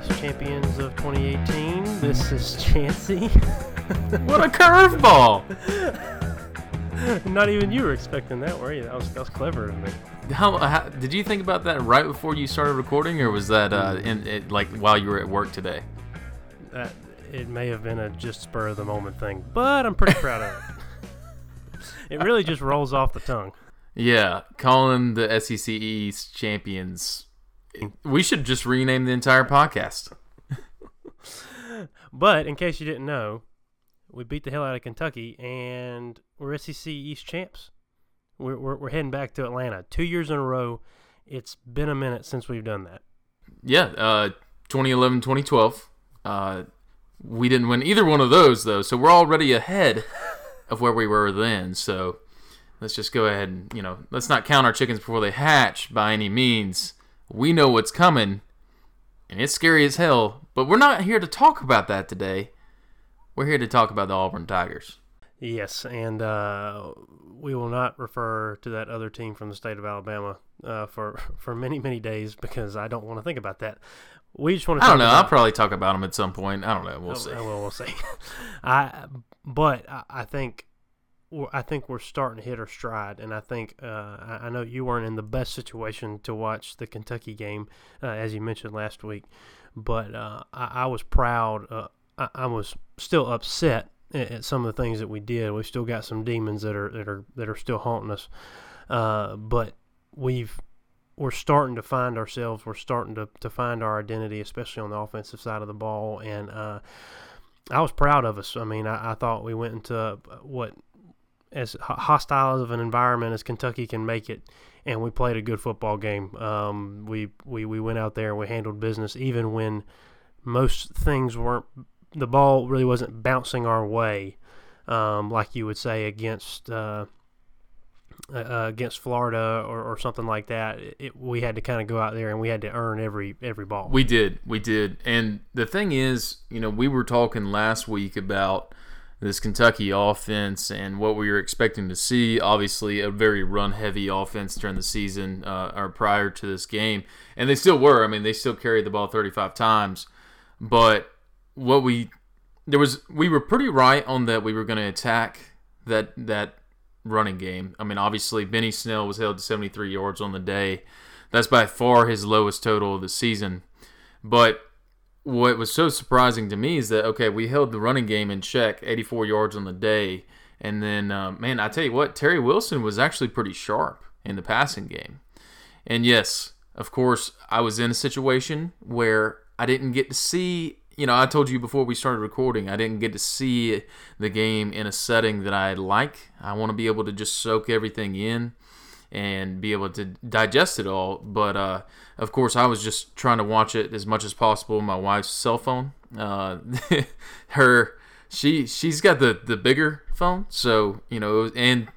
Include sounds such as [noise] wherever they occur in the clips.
East champions of 2018. This is Chancey. [laughs] what a curveball! Not even you were expecting that, were you? That was, that was clever of me. How, how did you think about that right before you started recording, or was that uh, in it, like while you were at work today? That it may have been a just spur of the moment thing, but I'm pretty proud of it. [laughs] It really just rolls off the tongue. Yeah, calling the SEC East champions. We should just rename the entire podcast. [laughs] But in case you didn't know, we beat the hell out of Kentucky, and we're SEC East champs. We're, we're, we're heading back to Atlanta. Two years in a row. It's been a minute since we've done that. Yeah, uh, 2011, 2012. Uh, we didn't win either one of those, though, so we're already ahead of where we were then. So let's just go ahead and, you know, let's not count our chickens before they hatch by any means. We know what's coming, and it's scary as hell, but we're not here to talk about that today. We're here to talk about the Auburn Tigers. Yes, and uh, we will not refer to that other team from the state of Alabama uh, for [laughs] for many many days because I don't want to think about that. We just want to. I don't know. I'll probably talk about them at some point. I don't know. We'll oh, see. Well, we'll see. [laughs] I but I think I think we're starting to hit our stride, and I think uh, I, know you weren't in the best situation to watch the Kentucky game, uh, as you mentioned last week, but uh, I, I, was proud. Uh, I, I, was still upset at, at, some of the things that we did. We still got some demons that are that are that are still haunting us, uh, but we've we're starting to find ourselves. We're starting to, to find our identity, especially on the offensive side of the ball, and uh, I was proud of us. I mean, I, I thought we went into what as hostile of an environment as Kentucky can make it, and we played a good football game. Um, we, we we went out there and we handled business, even when most things weren't. The ball really wasn't bouncing our way, um, like you would say against. Uh, uh, against Florida or, or something like that, it, we had to kind of go out there and we had to earn every every ball. We did, we did, and the thing is, you know, we were talking last week about this Kentucky offense and what we were expecting to see. Obviously, a very run heavy offense during the season uh, or prior to this game. And they still were. I mean, they still carried the ball 35 times. But what we there was we were pretty right on that we were going to attack that that running game. I mean, obviously Benny Snell was held to 73 yards on the day. That's by far his lowest total of the season. But what was so surprising to me is that okay, we held the running game in check, 84 yards on the day, and then uh, man, I tell you what, Terry Wilson was actually pretty sharp in the passing game. And yes, of course, I was in a situation where I didn't get to see. You know, I told you before we started recording, I didn't get to see the game in a setting that I like. I want to be able to just soak everything in and be able to digest it all. But uh, of course, I was just trying to watch it as much as possible my wife's cell phone. Uh, [laughs] her, she she's got the the bigger phone, so you know, and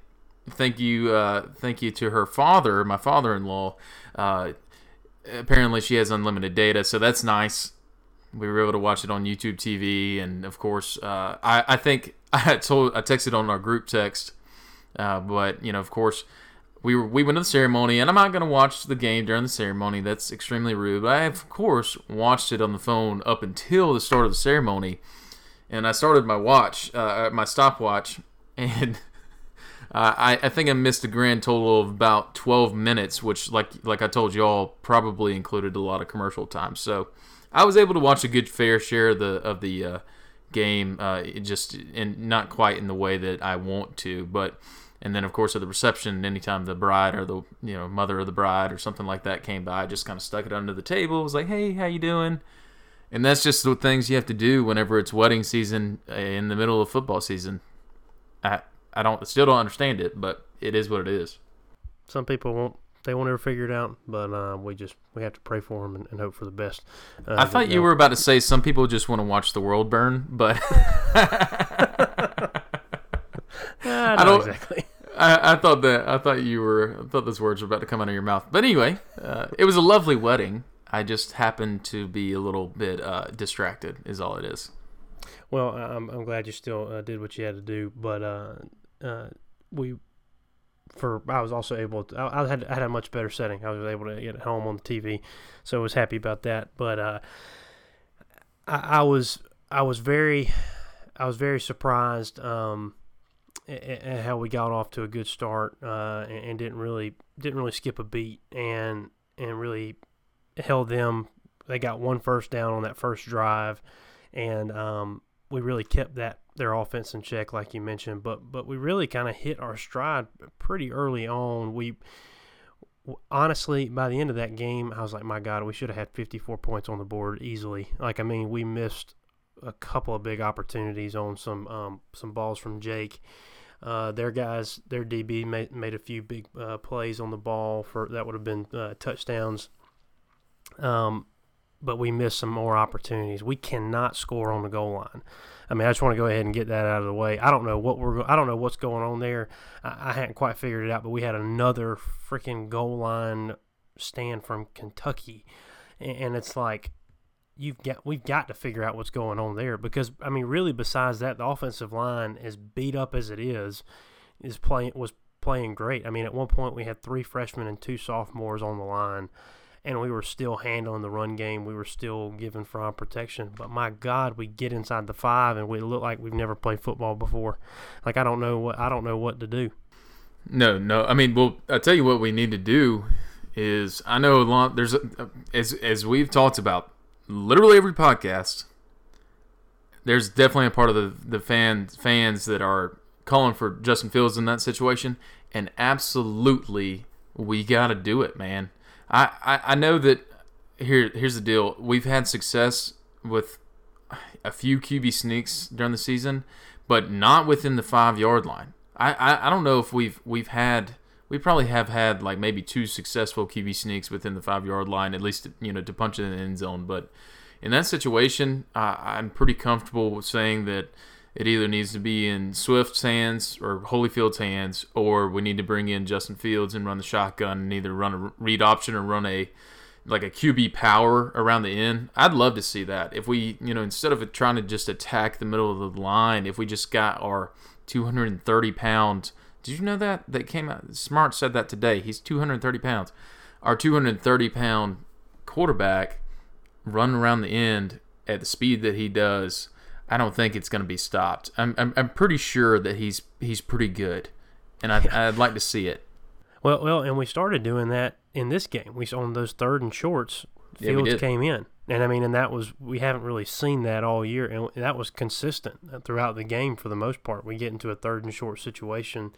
thank you, uh, thank you to her father, my father-in-law. Uh, apparently, she has unlimited data, so that's nice. We were able to watch it on YouTube TV, and of course, uh, I I think [laughs] I told I texted on our group text, uh, but you know, of course we were, we went to the ceremony, and I'm not to watch the game during the ceremony. That's extremely rude. But I, of course, watched it on the phone up until the start of the ceremony, and I started my watch, uh, my stopwatch, [laughs] and uh, I, I think I missed a grand total of about 12 minutes, which, like like I told you all, probably included a lot of commercial time. So I was able to watch a good fair share of the of the uh, game, uh, just in not quite in the way that I want to, but and then of course at the reception anytime the bride or the you know mother of the bride or something like that came by I just kind of stuck it under the table was like hey how you doing? And that's just the things you have to do whenever it's wedding season uh, in the middle of football season. I i don't still don't understand it but it is what it is. Some people won't they won't ever figure it out but uh, we just we have to pray for them and, and hope for the best uh, i thought you were about to say some people just want to watch the world burn but [laughs] [laughs] I don't exactly. I, I, thought that I thought you were I thought those words were about to come out of your mouth. But anyway, uh, it was a lovely wedding. I just happened to be a little bit uh, distracted. Is all it is. Well, I'm, I'm glad you still uh, did what you had to do, but uh, uh, we for I was also able to I, I, had I had a much better setting. I was able to get home on the TV, so I was happy about that. But uh, I, I was I was very I was very surprised um, at how we got off to a good start uh, and, and didn't really didn't really skip a beat and and really held them. They got one first down on that first drive, and um, we really kept that their offense in check, like you mentioned. But but we really kind of hit our stride pretty early on. We honestly, by the end of that game, I was like, my God, we should have had 54 points on the board easily. Like, I mean, we missed a couple of big opportunities on some um, some balls from Jake. Uh, their guys, their DB made, made a few big uh, plays on the ball for that would have been uh, touchdowns. Um, but we missed some more opportunities. We cannot score on the goal line. I mean, I just want to go ahead and get that out of the way. I don't know what we're. I don't know what's going on there. I, I hadn't quite figured it out. But we had another freaking goal line stand from Kentucky, and, and it's like you've got we've got to figure out what's going on there because I mean, really, besides that, the offensive line, as beat up as it is, is playing was playing great. I mean, at one point we had three freshmen and two sophomores on the line and we were still handling the run game. We were still giving front protection. But my God, we get inside the five and we look like we've never played football before. Like I don't know what I don't know what to do. No, no. I mean, well, I'll tell you what we need to do is I know a lot. There's a, as as we've talked about literally every podcast. There's definitely a part of the the fans fans that are calling for Justin Fields in that situation, and absolutely we got to do it, man. I, I, I know that here here's the deal. We've had success with a few QB sneaks during the season, but not within the five yard line. I, I, I don't know if we've we've had we probably have had like maybe two successful QB sneaks within the five yard line, at least you know to punch it in the end zone. But in that situation, I'm pretty comfortable with saying that it either needs to be in Swift's hands or Holyfield's hands, or we need to bring in Justin Fields and run the shotgun and either run a read option or run a like a QB power around the end. I'd love to see that. If we, you know, instead of trying to just attack the middle of the line, if we just got our 230 pound. Did you know that that came out? Smart said that today. He's 230 pounds. Our 230 pound quarterback run around the end at the speed that he does I don't think it's going to be stopped. I'm, I'm, I'm pretty sure that he's he's pretty good, and I'd, I'd like to see it. Well, well, and we started doing that in this game. We on those third and shorts, Fields yeah, came in, and I mean, and that was we haven't really seen that all year, and that was consistent throughout the game for the most part. We get into a third and short situation,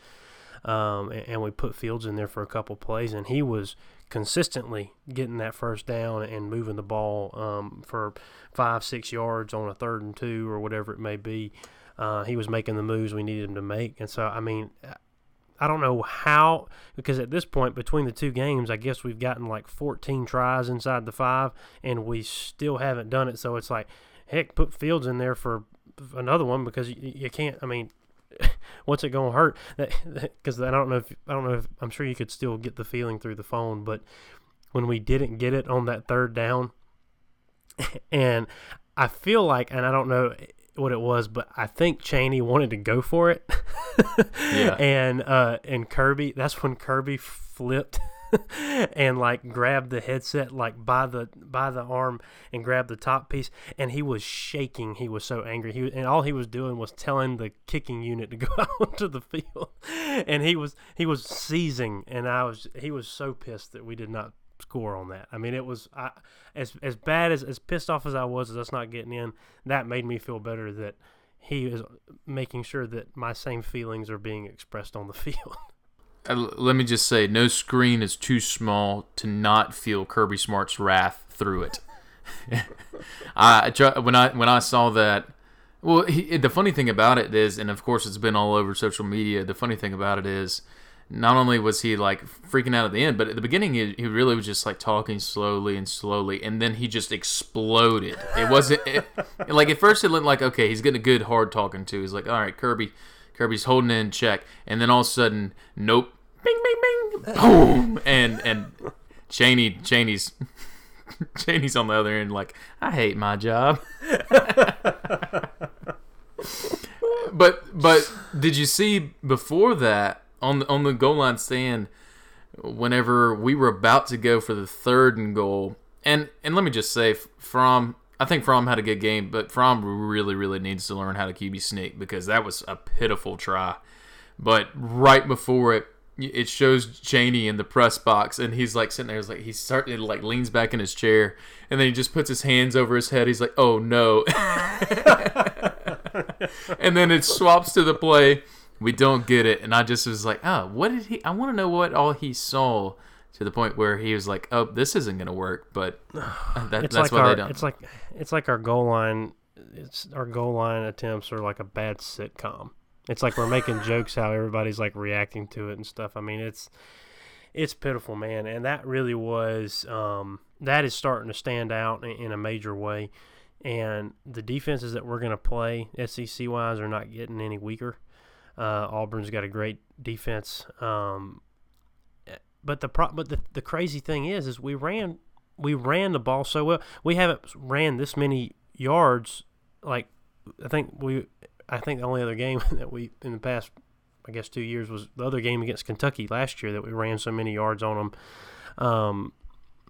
um, and, and we put Fields in there for a couple plays, and he was consistently getting that first down and moving the ball um, for five, six yards on a third and two or whatever it may be. Uh, he was making the moves we needed him to make. And so, I mean, I don't know how, because at this point, between the two games, I guess we've gotten like 14 tries inside the five, and we still haven't done it. So it's like, heck, put Fields in there for another one because you, you can't, I mean, [laughs] what's it going to hurt? Because I don't know if I don't know if I'm sure you could still get the feeling through the phone, but when we didn't get it on that third down, [laughs] and I feel like, and I don't know what it was, but I think Chaney wanted to go for it. [laughs] yeah. And uh, and Kirby, that's when Kirby flipped [laughs] and like grabbed the headset like by the by the arm and grabbed the top piece and he was shaking he was so angry he and all he was doing was telling the kicking unit to go [laughs] out to the field and he was he was seizing and I was he was so pissed that we did not score on that I mean it was I, as as bad as as pissed off as I was as us not getting in that made me feel better that he is making sure that my same feelings are being expressed on the [laughs] field uh, let me just say, no screen is too small to not feel Kirby Smart's wrath through it. [laughs] I when I when I saw that. Well, he, the funny thing about it is, and of course it's been all over social media. The funny thing about it is, not only was he like freaking out at the end, but at the beginning he, he really was just like talking slowly and slowly, and then he just exploded. It wasn't it, [laughs] like at first it looked like okay, he's getting a good hard talking to. He's like, all right, Kirby, Kirby's holding it in check, and then all of a sudden, nope, bing, bing, bing, boom, and and Chaney, Chaney's. [laughs] Chaney's on the other end, like I hate my job. [laughs] but but did you see before that on the on the goal line stand? Whenever we were about to go for the third and goal, and and let me just say from I think Fromm had a good game, but Fromm really, really needs to learn how to QB sneak because that was a pitiful try. But right before it, it shows Chaney in the press box, and he's like sitting there, he's like he's starting like leans back in his chair, and then he just puts his hands over his head. He's like, "Oh no!" [laughs] and then it swaps to the play. We don't get it, and I just was like, "Oh, what did he? I want to know what all he saw." To the point where he was like, "Oh, this isn't going to work," but [sighs] that, it's that's like why our, they don't. It's like it's like our goal line. It's our goal line attempts are like a bad sitcom. It's like we're making [laughs] jokes how everybody's like reacting to it and stuff. I mean, it's it's pitiful, man, and that really was um, that is starting to stand out in, in a major way. And the defenses that we're going to play SEC wise are not getting any weaker. Uh, Auburn's got a great defense, um, but the pro- but the, the crazy thing is, is we ran we ran the ball so well. We haven't ran this many yards. Like I think we I think the only other game [laughs] that we in the past, I guess, two years was the other game against Kentucky last year that we ran so many yards on them, um,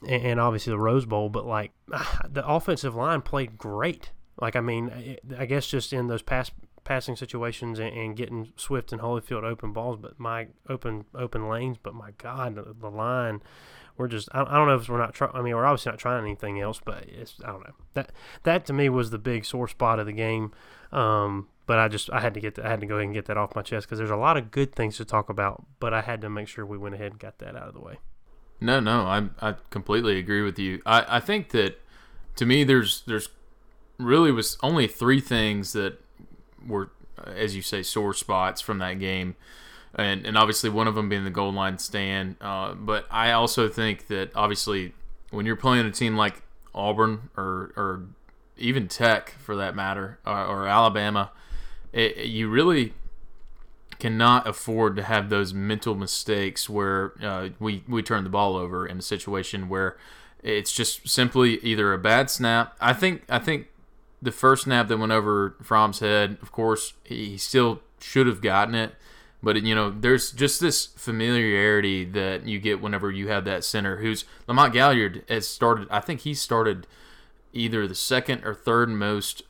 and, and, obviously the Rose Bowl. But like [sighs] the offensive line played great. Like I mean, I guess just in those pass passing situations and, and getting Swift and Holyfield open balls, but my open open lanes. But my God, the, the line we're just I, I don't know if we're not trying. I mean, we're obviously not trying anything else, but it's I don't know that that to me was the big sore spot of the game. Um, but I just I had to get I had to go ahead and get that off my chest because there's a lot of good things to talk about, but I had to make sure we went ahead and got that out of the way. No, no, I I completely agree with you. I I think that to me there's there's really was only three things that were as you say sore spots from that game. And, and obviously one of them being the goal line stand, uh, but I also think that obviously when you're playing a team like Auburn or or even Tech for that matter or, or Alabama, it, you really cannot afford to have those mental mistakes where uh, we we turn the ball over in a situation where it's just simply either a bad snap. I think I think the first snap that went over Fromm's head, of course, he still should have gotten it. But you know, there's just this familiarity that you get whenever you have that center who's Lamont Gaillard has started. I think he started either the second or third most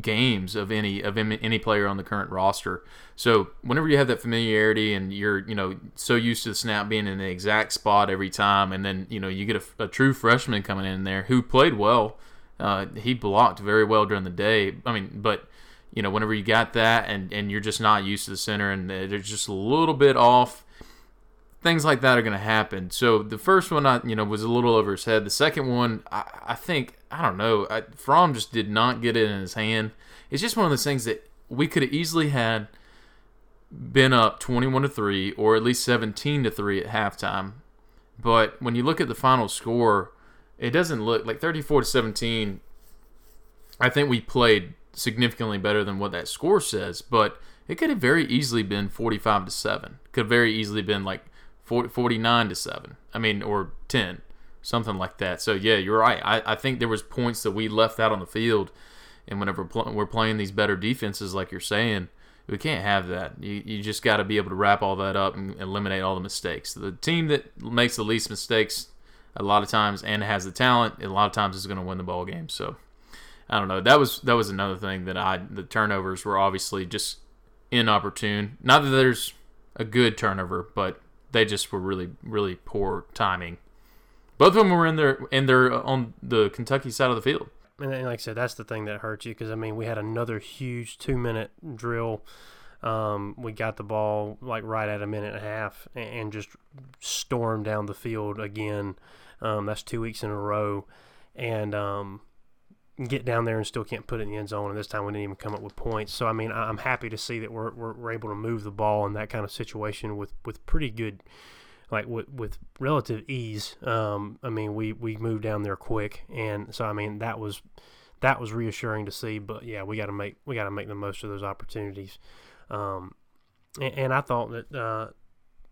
games of any of any player on the current roster. So whenever you have that familiarity and you're you know so used to the snap being in the exact spot every time, and then you know you get a, a true freshman coming in there who played well. Uh, he blocked very well during the day. I mean, but you know whenever you got that and and you're just not used to the center and they're just a little bit off. Things like that are going to happen. So the first one, I you know, was a little over his head. The second one, I, I think I don't know. I, Fromm just did not get it in his hand. It's just one of those things that we could have easily had been up 21 to 3 or at least 17 to 3 at halftime. But when you look at the final score, it doesn't look like 34 to 17. I think we played significantly better than what that score says, but it could have very easily been 45 to 7. Could have very easily been like 40, 49 to 7. I mean, or 10 something like that. So yeah, you're right. I, I think there was points that we left out on the field, and whenever pl- we're playing these better defenses, like you're saying, we can't have that. You, you just got to be able to wrap all that up and eliminate all the mistakes. The team that makes the least mistakes a lot of times and has the talent, a lot of times is going to win the ball game. So I don't know. That was that was another thing that I the turnovers were obviously just inopportune. Not that there's a good turnover, but they just were really really poor timing both of them were in their in their uh, on the Kentucky side of the field. And like I said, that's the thing that hurts you because I mean we had another huge two minute drill. Um, we got the ball like right at a minute and a half and, and just stormed down the field again. Um, that's two weeks in a row, and um, get down there and still can't put it in the end zone. And this time we didn't even come up with points. So I mean I'm happy to see that we're, we're, we're able to move the ball in that kind of situation with with pretty good like with, with relative ease. Um, I mean, we, we moved down there quick, and so I mean that was that was reassuring to see. But yeah, we got to make we got to make the most of those opportunities. Um, and, and, I thought that, uh,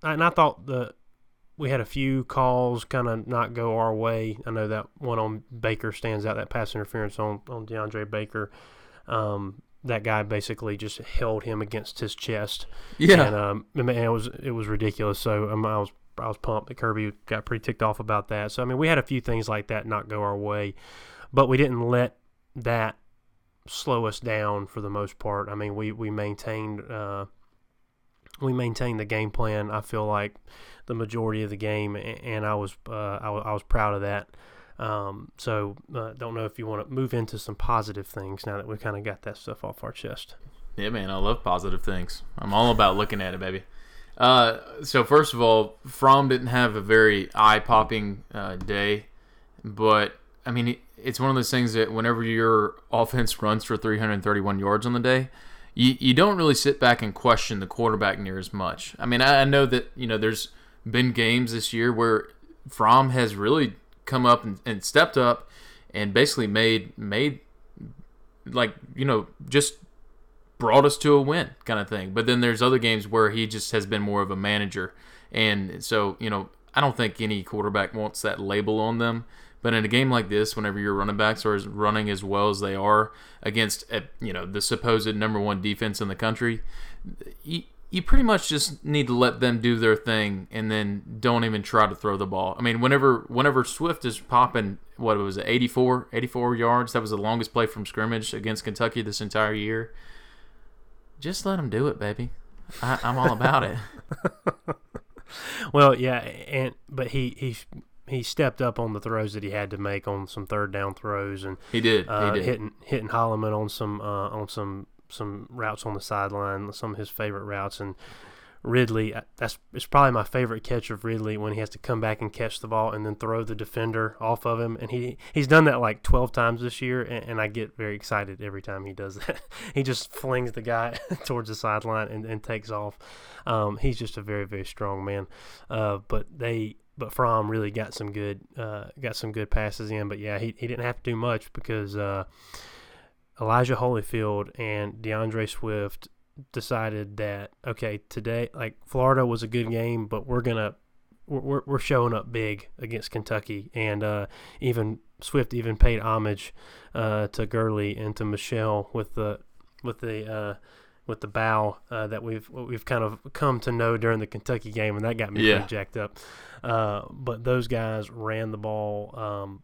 and I thought that we had a few calls kind of not go our way. I know that one on Baker stands out. That pass interference on on DeAndre Baker. Um, that guy basically just held him against his chest. Yeah, and um, it was it was ridiculous. So um, I was I was pumped that Kirby got pretty ticked off about that. So I mean, we had a few things like that not go our way, but we didn't let that slow us down for the most part. I mean, we we maintained uh, we maintained the game plan. I feel like the majority of the game, and I was uh, I, I was proud of that. Um, so uh, don't know if you want to move into some positive things now that we kind of got that stuff off our chest. Yeah, man, I love positive things. I'm all about looking at it, baby. Uh, so first of all, Fromm didn't have a very eye-popping uh, day, but I mean, it's one of those things that whenever your [laughs] offense runs for 331 yards on the day, you, you don't really sit back and question the quarterback near as much. I mean, I, I know that you know there's been games this year where Fromm has really come up and, and stepped up and basically made made like you know just brought us to a win kind of thing. But then there's other games where he just has been more of a manager. And so, you know, I don't think any quarterback wants that label on them. But in a game like this, whenever your running backs are running as well as they are against, a, you know, the supposed number one defense in the country, you, you pretty much just need to let them do their thing and then don't even try to throw the ball. I mean, whenever whenever Swift is popping, what was it, 84, 84 yards? That was the longest play from scrimmage against Kentucky this entire year. Just let them do it, baby. I, I'm all about it. [laughs] well, yeah, and but he he he stepped up on the throws that he had to make on some third down throws, and he did. Uh, he did. hitting hitting Holloman on some uh, on some some routes on the sideline, some of his favorite routes, and Ridley. Uh, that's it's probably my favorite catch of Ridley when he has to come back and catch the ball and then throw the defender off of him. And he he's done that like 12 times this year, and, and I get very excited every time he does that. [laughs] he just flings the guy [laughs] towards the sideline and, and takes off. Um, he's just a very very strong man. Uh, but they but Fromm really got some good uh, got some good passes in. But yeah, he he didn't have to do much because. Uh, Elijah Holyfield and D'Andre Swift decided that okay, today like Florida was a good game, but we're gonna we're we're showing up big against Kentucky, and uh, even Swift even paid homage uh, to Gurley and to Michel with the with the uh, with the bow uh, that we've we've kind of come to know during the Kentucky game, and that got me yeah. pretty jacked up. Uh, but those guys ran the ball um,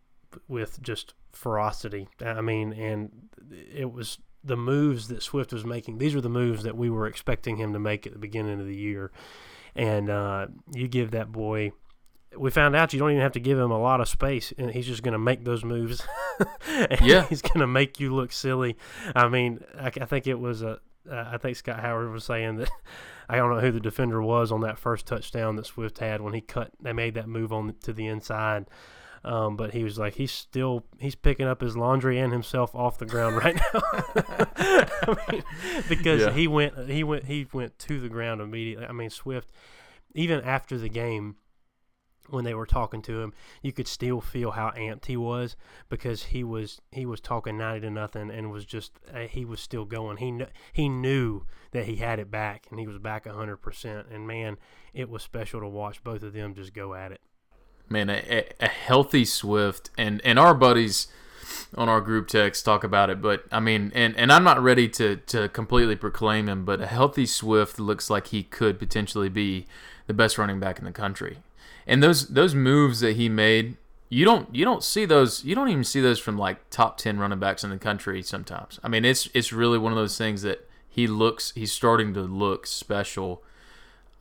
with just ferocity. I mean, and it was the moves that Swift was making. These were the moves that we were expecting him to make at the beginning of the year. And uh, you give that boy. We found out you don't even have to give him a lot of space, and he's just going to make those moves. [laughs] yeah, he's going to make you look silly. I mean, I, I think it was a. Uh, I think Scott Howard was saying that [laughs] I don't know who the defender was on that first touchdown that Swift had when he cut. They made that move on to the inside. Um, but he was like, he's still he's picking up his laundry and himself off the ground right now. [laughs] I mean, because yeah. he went he went he went to the ground immediately. I mean, Swift, even after the game, when they were talking to him, you could still feel how amped he was because he was he was talking ninety to nothing and was just uh, he was still going. He kn- he knew that he had it back and he was back hundred percent. And man, it was special to watch both of them just go at it man, a, a healthy Swift, and and our buddies on our group text talk about it. But I mean, and and I'm not ready to to completely proclaim him, but a healthy Swift looks like he could potentially be the best running back in the country. And those those moves that he made, you don't you don't see those you don't even see those from like top 10 running backs in the country sometimes. I mean, it's it's really one of those things that he looks he's starting to look special.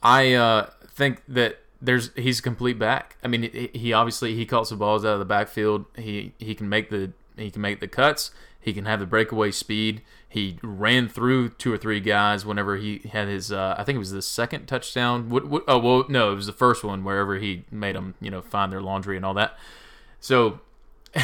I uh, think that there's he's a complete back. I mean, he obviously he caught some balls out of the backfield. He he can make the he can make the cuts. He can have the breakaway speed. He ran through two or three guys whenever he had his. Uh, I think it was the second touchdown. What, what, oh well, no, it was the first one wherever he made them, you know, find their laundry and all that. So, [laughs]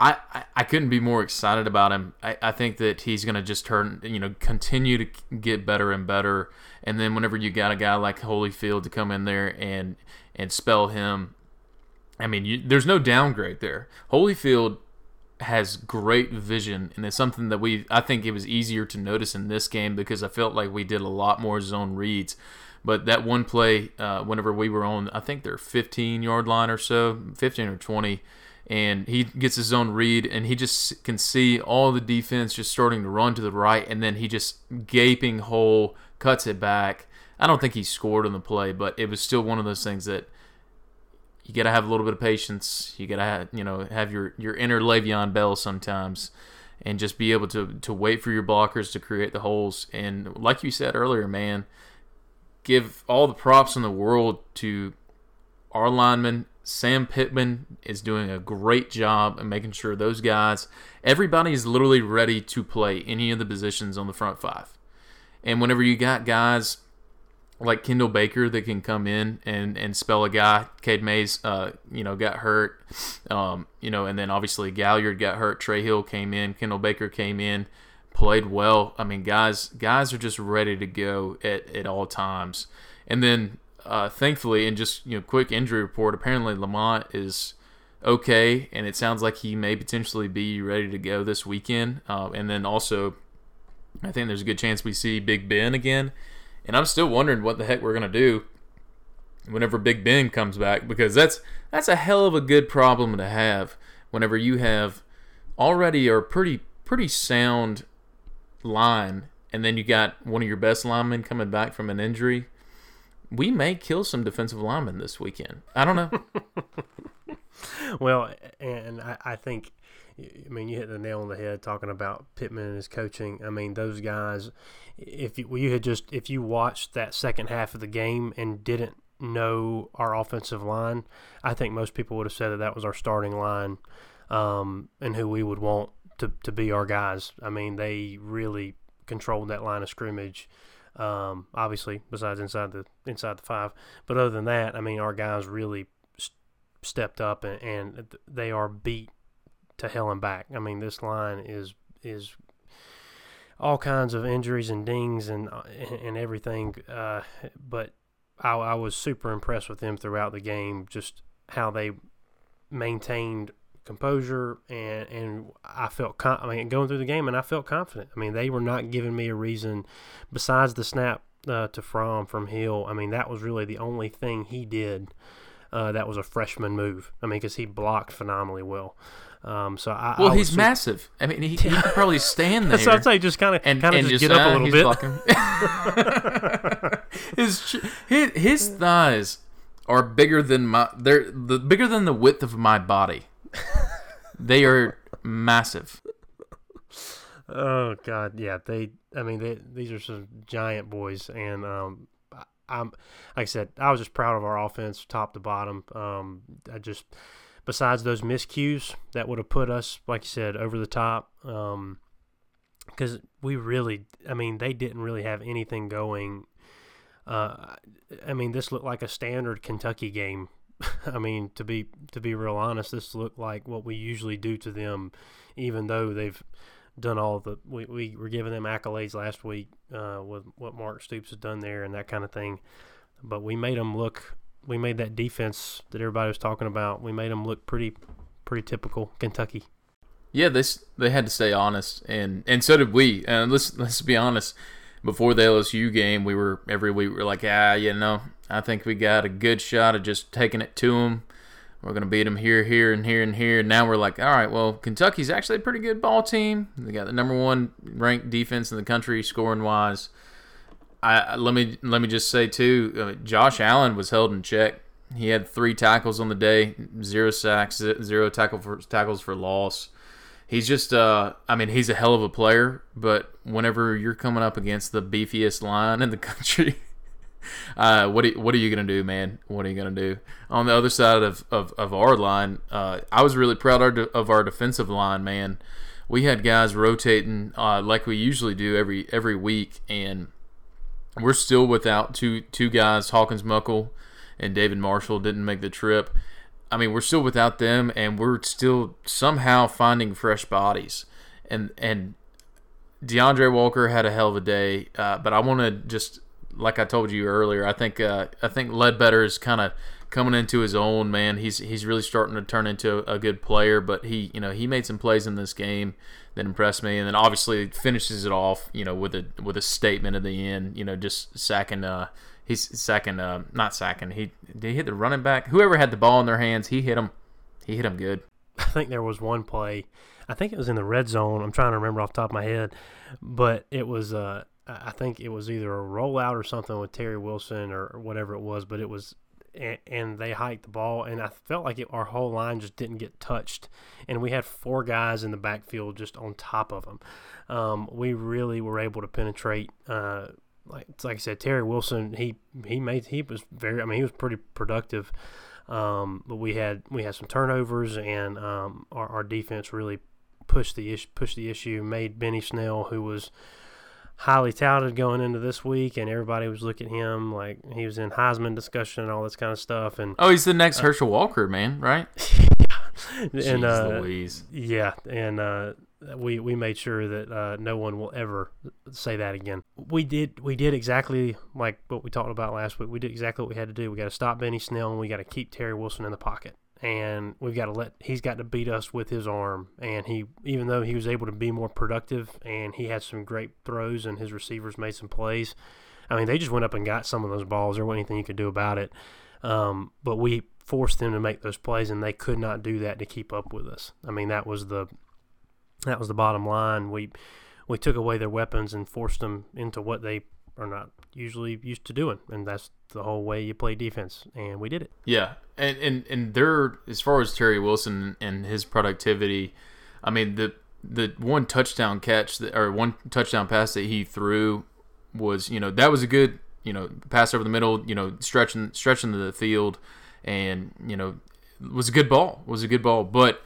I, I, couldn't be more excited about him. I, I think that he's going to just turn, you know, continue to get better and better. And then whenever you got a guy like Holyfield to come in there and and spell him, I mean, you, there's no downgrade there. Holyfield has great vision, and it's something that we I think it was easier to notice in this game because I felt like we did a lot more zone reads. But that one play, uh, whenever we were on, I think their 15 yard line or so, 15 or 20 and he gets his own read and he just can see all the defense just starting to run to the right and then he just gaping hole cuts it back. I don't think he scored on the play, but it was still one of those things that you got to have a little bit of patience. You got to have, you know have your your inner Le'Veon Bell sometimes, and just be able to to wait for your blockers to create the holes. And like you said earlier, man, give all the props in the world to our linemen. Sam Pittman is doing a great job and making sure those guys, everybody is literally ready to play any of the positions on the front five. And whenever you got guys like Kendall Baker that can come in and, and spell a guy. Cade Mays, uh, you know, got hurt. Um, you know, and then obviously Gaillard got hurt. Trey Hill came in. Kendall Baker came in, played well. I mean, guys, guys are just ready to go at, at all times. And then, uh, thankfully, and just you know, quick injury report. Apparently, Lamont is okay, and it sounds like he may potentially be ready to go this weekend. Uh, and then also, I think there's a good chance we see Big Ben again and I'm still wondering what the heck we're gonna do whenever Big Ben comes back because that's that's a hell of a good problem to have whenever you have already a pretty pretty sound line and then you got one of your best linemen coming back from an injury. We may kill some defensive linemen this weekend. I don't know. [laughs] well, and I, I think I mean, you hit the nail on the head talking about Pittman and his coaching. I mean, those guys. If you, you had just if you watched that second half of the game and didn't know our offensive line, I think most people would have said that that was our starting line, um, and who we would want to to be our guys. I mean, they really controlled that line of scrimmage. Um, obviously, besides inside the inside the five, but other than that, I mean, our guys really stepped up and, and they are beat to hell and back. I mean, this line is is all kinds of injuries and dings and uh, and everything. Uh, but I, I was super impressed with them throughout the game. Just how they maintained composure and and I felt com- I mean going through the game and I felt confident. I mean they were not giving me a reason besides the snap uh, to Fromm from Hill. I mean that was really the only thing he did uh, that was a freshman move. I mean because he blocked phenomenally well. Um, so I, well, I he's massive. I mean, he, he could probably [laughs] stand there. What I'd say Just kind of and, kind of just, just, get up uh, a little bit. [laughs] his, his his thighs are bigger than my. They're the bigger than the width of my body. they are massive. Oh God, yeah. They. I mean, they, these are some giant boys, and um, I'm like I said, I was just proud of our offense, top to bottom. Um, I just besides those miscues that would have put us, like you said, over the top. Because um, we really, I mean, they didn't really have anything going. Uh, I mean, this looked like a standard Kentucky game. [laughs] I mean, to be to be real honest, this looked like what we usually do to them, even though they've done all the we, we were giving them accolades last week uh, with what Mark Stoops has done there and that kind of thing. But we made them look we made that defense that everybody was talking about. We made them look pretty pretty typical Kentucky. Yeah, they they had to stay honest, and and so did we. And let's let's be honest. Before the LSU game, we were every week we were like, ah, you know, I think we got a good shot of just taking it to them. We're gonna beat them here, here, and here, and here. Now we're like, all right, well, Kentucky's actually a pretty good ball team. They got the number one ranked defense in the country, scoring wise. I let me let me just say too, uh, Josh Allen was held in check. He had three tackles on the day, zero sacks, zero tackle for tackles for loss. He's just, uh, I mean, he's a hell of a player. But whenever you're coming up against the beefiest line in the [laughs] country, uh, what what are you gonna do, man? What are you gonna do? On the other side of of, of our line, uh, I was really proud of, of our defensive line, man. We had guys rotating uh, like we usually do every every week, and we're still without two two guys. Hawkins Muckle and David Marshall didn't make the trip. I mean, we're still without them, and we're still somehow finding fresh bodies. And and D'Andre Walker had a hell of a day, uh, but I want to just like I told you earlier. I think uh, I think Ledbetter is kind of coming into his own. Man, he's he's really starting to turn into a good player. But he you know he made some plays in this game that impressed me, and then obviously finishes it off, you know, with a with a statement at the end, you know, just sacking. Uh, he's sacking, uh, not sacking. He did he hit the running back. Whoever had the ball in their hands, he hit him. He hit him good. I think there was one play. I think it was in the red zone. I'm trying to remember off the top of my head, but it was. Uh, I think it was either a rollout or something with Terry Wilson or, or whatever it was. But it was and, and they hiked the ball, and I felt like it, our whole line just didn't get touched, and we had four guys in the backfield just on top of them. Um, we really were able to penetrate. Uh, like like I said, Terry Wilson, he he made he was very. I mean, he was pretty productive. Um, but we had we had some turnovers, and um, our, our defense really pushed the issue, pushed the issue, made Benny Snell, who was highly touted going into this week, and everybody was looking at him like he was in Heisman discussion and all this kind of stuff. And oh, he's the next uh, Herschel Walker, man, right? [laughs] and Jeez uh, Louise. yeah, and uh, we we made sure that uh, no one will ever say that again. We did we did exactly like what we talked about last week. We did exactly what we had to do. We got to stop Benny Snell and we got to keep Terry Wilson in the pocket. And we've got to let he's got to beat us with his arm. And he even though he was able to be more productive and he had some great throws and his receivers made some plays. I mean, they just went up and got some of those balls. There wasn't anything you could do about it. Um, but we forced them to make those plays, and they could not do that to keep up with us. I mean, that was the that was the bottom line. We we took away their weapons and forced them into what they are not usually used to doing, and that's the whole way you play defense. And we did it. Yeah, and and and they're as far as Terry Wilson and his productivity. I mean the the one touchdown catch that, or one touchdown pass that he threw was you know that was a good you know pass over the middle you know stretching stretching the field and you know was a good ball was a good ball but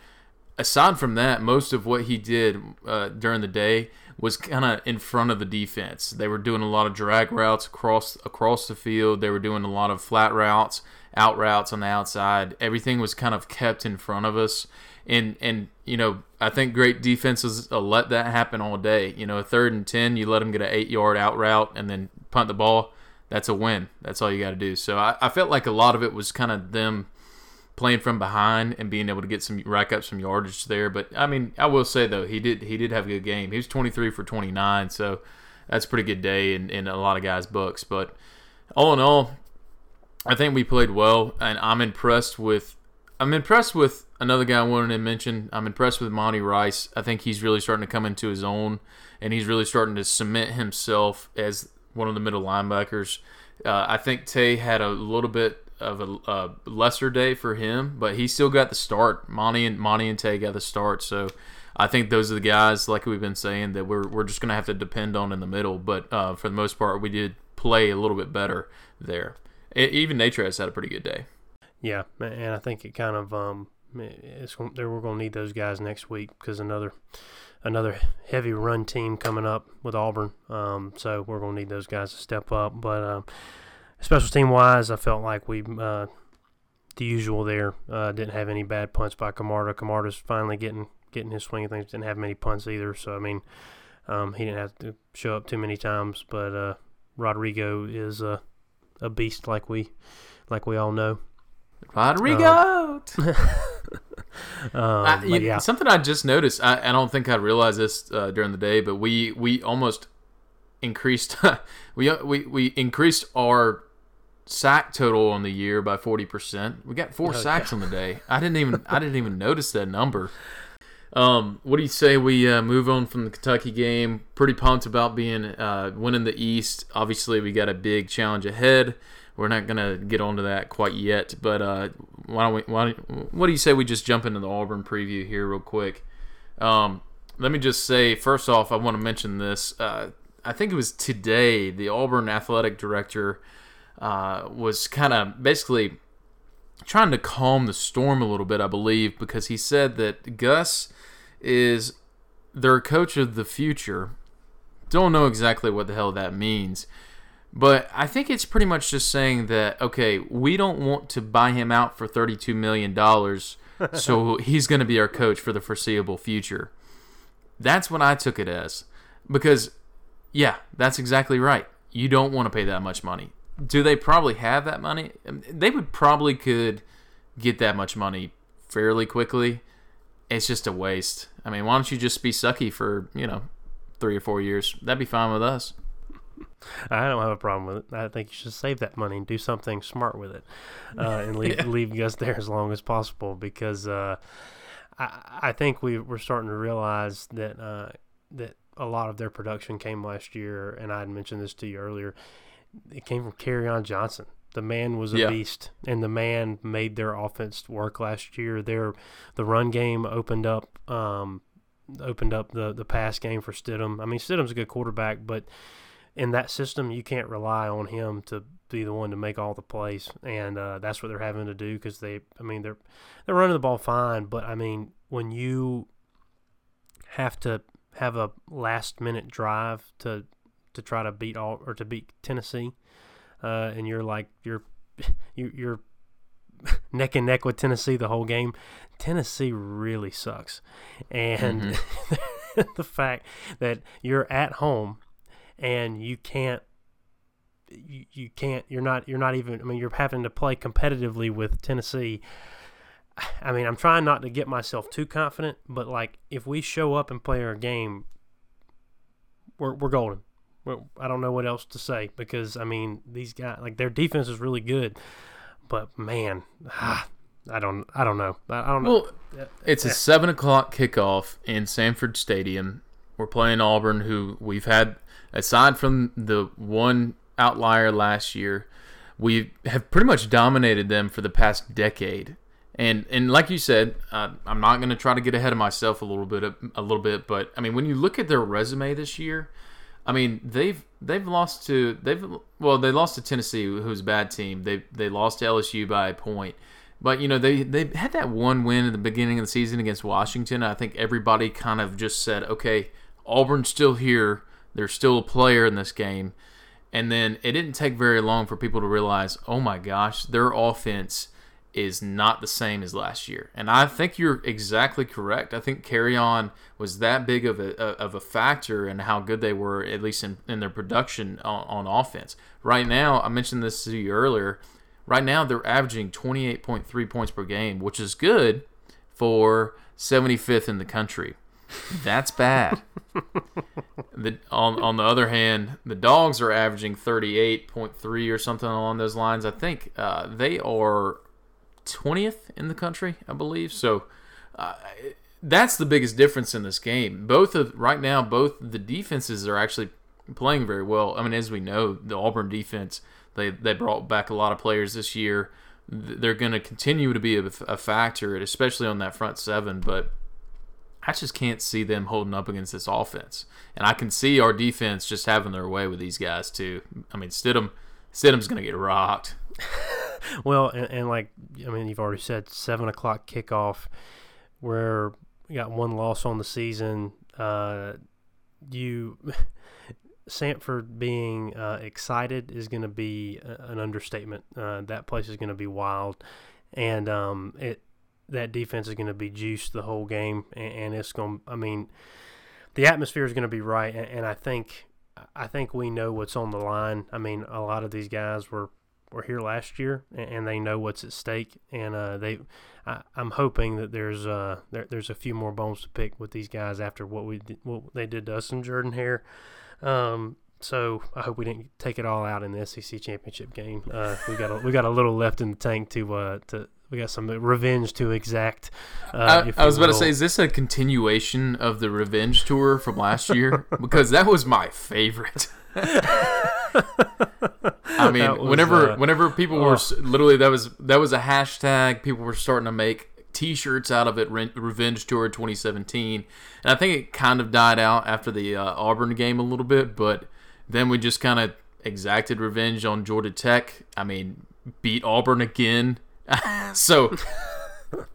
aside from that, most of what he did uh, during the day was kind of in front of the defense. They were doing a lot of drag routes across across the field. They were doing a lot of flat routes, out routes on the outside. Everything was kind of kept in front of us. And and you know, I think great defenses uh, let that happen all day. You know, a third and ten, you let them get an eight yard out route and then punt the ball. That's a win. That's all you got to do. So I, I felt like a lot of it was kind of them playing from behind and being able to get some rack up some yardage there. But I mean, I will say though, he did he did have a good game. He was 23 for 29, so that's a pretty good day in, in a lot of guys' books. But all in all, I think we played well, and I'm impressed with. I'm impressed with another guy I wanted to mention. I'm impressed with Monty Rice. I think he's really starting to come into his own, and he's really starting to cement himself as one of the middle linebackers. Uh, I think Tay had a little bit of a, a, lesser day for him, but he still got the start. Monty and Monty and Tay got the start, so I think those are the guys, like we've been saying, that we're we're just gonna have to depend on in the middle. But uh, for the most part, we did play a little bit better there. It, even Natrez had a pretty good day. Yeah, and I think it kind of um, it's we're gonna need those guys next week because another another heavy run team coming up with Auburn. Um, so we're gonna need those guys to step up, but. Um, special team wise, I felt like we uh, the usual there. Uh, didn't have any bad punts by Camarda. Camarda's finally getting getting his swing of things. Didn't have many punts either. So I mean, um, he didn't have to show up too many times. But uh, Rodrigo is a a beast, like we like we all know. Rodrigo. um, [laughs] [laughs] I, you, yeah. Something I just noticed. I, I don't think I realized this uh, during the day, but we we almost increased [laughs] we we we increased our sack total on the year by 40%. We got four oh, sacks yeah. on the day. I didn't even I didn't even [laughs] notice that number. Um, what do you say we uh, move on from the Kentucky game? Pretty pumped about being uh, winning the East. Obviously, we got a big challenge ahead. We're not gonna get onto that quite yet, but uh, why don't we? Why, what do you say we just jump into the Auburn preview here real quick? Um, let me just say first off, I want to mention this. Uh, I think it was today. The Auburn athletic director uh, was kind of basically trying to calm the storm a little bit, I believe, because he said that Gus is their coach of the future. Don't know exactly what the hell that means. But I think it's pretty much just saying that, okay, we don't want to buy him out for $32 million, [laughs] so he's going to be our coach for the foreseeable future. That's what I took it as. Because, yeah, that's exactly right. You don't want to pay that much money do they probably have that money? They would probably could get that much money fairly quickly. It's just a waste. I mean, why don't you just be sucky for you know three or four years? That'd be fine with us. I don't have a problem with it. I think you should save that money and do something smart with it, uh, [laughs] and leave yeah. leave Gus there as long as possible because uh, I I think we we're starting to realize that uh, that a lot of their production came last year, and I had mentioned this to you earlier it came from Kerryon Johnson. The man was a Yeah. beast, and the man made their offense work last year. Their the run game opened up um, opened up the the pass game for Stidham. I mean, Stidham's a good quarterback, but in that system, you can't rely on him to be the one to make all the plays, and uh, that's what they're having to do because they, I mean, they're they're running the ball fine, but I mean, when you have to have a last minute drive to to try to beat all or to beat Tennessee, uh, and you're like you're [laughs] you, you're [laughs] neck and neck with Tennessee the whole game. Tennessee really sucks, and [laughs] the fact that you're at home and you can't you, you can't you're not you're not even I mean you're having to play competitively with Tennessee. [sighs] I mean, I'm trying not to get myself too confident, but like if we show up and play our game, we're we're golden. I don't know what else to say because I mean these guys like their defense is really good, but man, ah, I don't I don't know I, don't know. Well, it's a seven o'clock kickoff in Sanford Stadium. We're playing Auburn, who we've had aside from the one outlier last year, we have pretty much dominated them for the past decade. And and like you said, uh, I'm not going to try to get ahead of myself a little bit, a little bit, but I mean, when you look at their resume this year, I mean, they've they've lost to they've well, they lost to Tennessee, who's a bad team. They they lost to LSU by a point. But you know they they had that one win at the beginning of the season against Washington. I think everybody kind of just said, okay, Auburn's still here. They're still a player in this game. And then it didn't take very long for people to realize, oh my gosh, their offense is not the same as last year. And I think you're exactly correct. I think Kerryon was that big of a of a factor in how good they were, at least in, in their production on, on offense. Right now, I mentioned this to you earlier. Right now, they're averaging 28.3 points per game, which is good for 75th in the country. That's bad. [laughs] the, on, on the other hand, the dogs are averaging 38.3 or something along those lines. I think uh, they are 20th in the country, I believe. So uh, that's the biggest difference in this game. Both of right now, both the defenses are actually playing very well. I mean, as we know, the Auburn defense they they brought back a lot of players this year. They're going to continue to be a, a factor, especially on that front seven. But I just can't see them holding up against this offense. And I can see our defense just having their way with these guys too. I mean, Stidham, Stidham's going to get rocked. [laughs] [laughs] well, and, and, like I mean, you've already said seven o'clock kickoff, where you got one loss on the season. Uh, you [laughs] Sanford being uh, excited is going to be an understatement. Uh, that place is going to be wild, and um, it that defense is going to be juiced the whole game, and, and it's going. I mean, the atmosphere is going to be right, and, and, I think I think we know what's on the line. I mean, a lot of these guys were were here last year, and, and they know what's at stake, and uh, they. I, am hoping that there's uh there, there's a few more bones to pick with these guys after what we did, what they did to us in Jordan Hare. Um, so I hope we didn't take it all out in the SEC championship game. Uh, we got a, we got a little left in the tank to uh, to we got some revenge to exact. Uh, I, I, was about to say, is this a continuation of the revenge tour from last year? [laughs] because that was my favorite. [laughs] I [laughs] mean, was, whenever uh, whenever people were literally that was that was a hashtag. People were starting to make T-shirts out of it. Re- revenge tour 2017, and I think it kind of died out after the uh, Auburn game a little bit, but then we just kind of exacted revenge on Georgia Tech. I mean, beat Auburn again. [laughs] so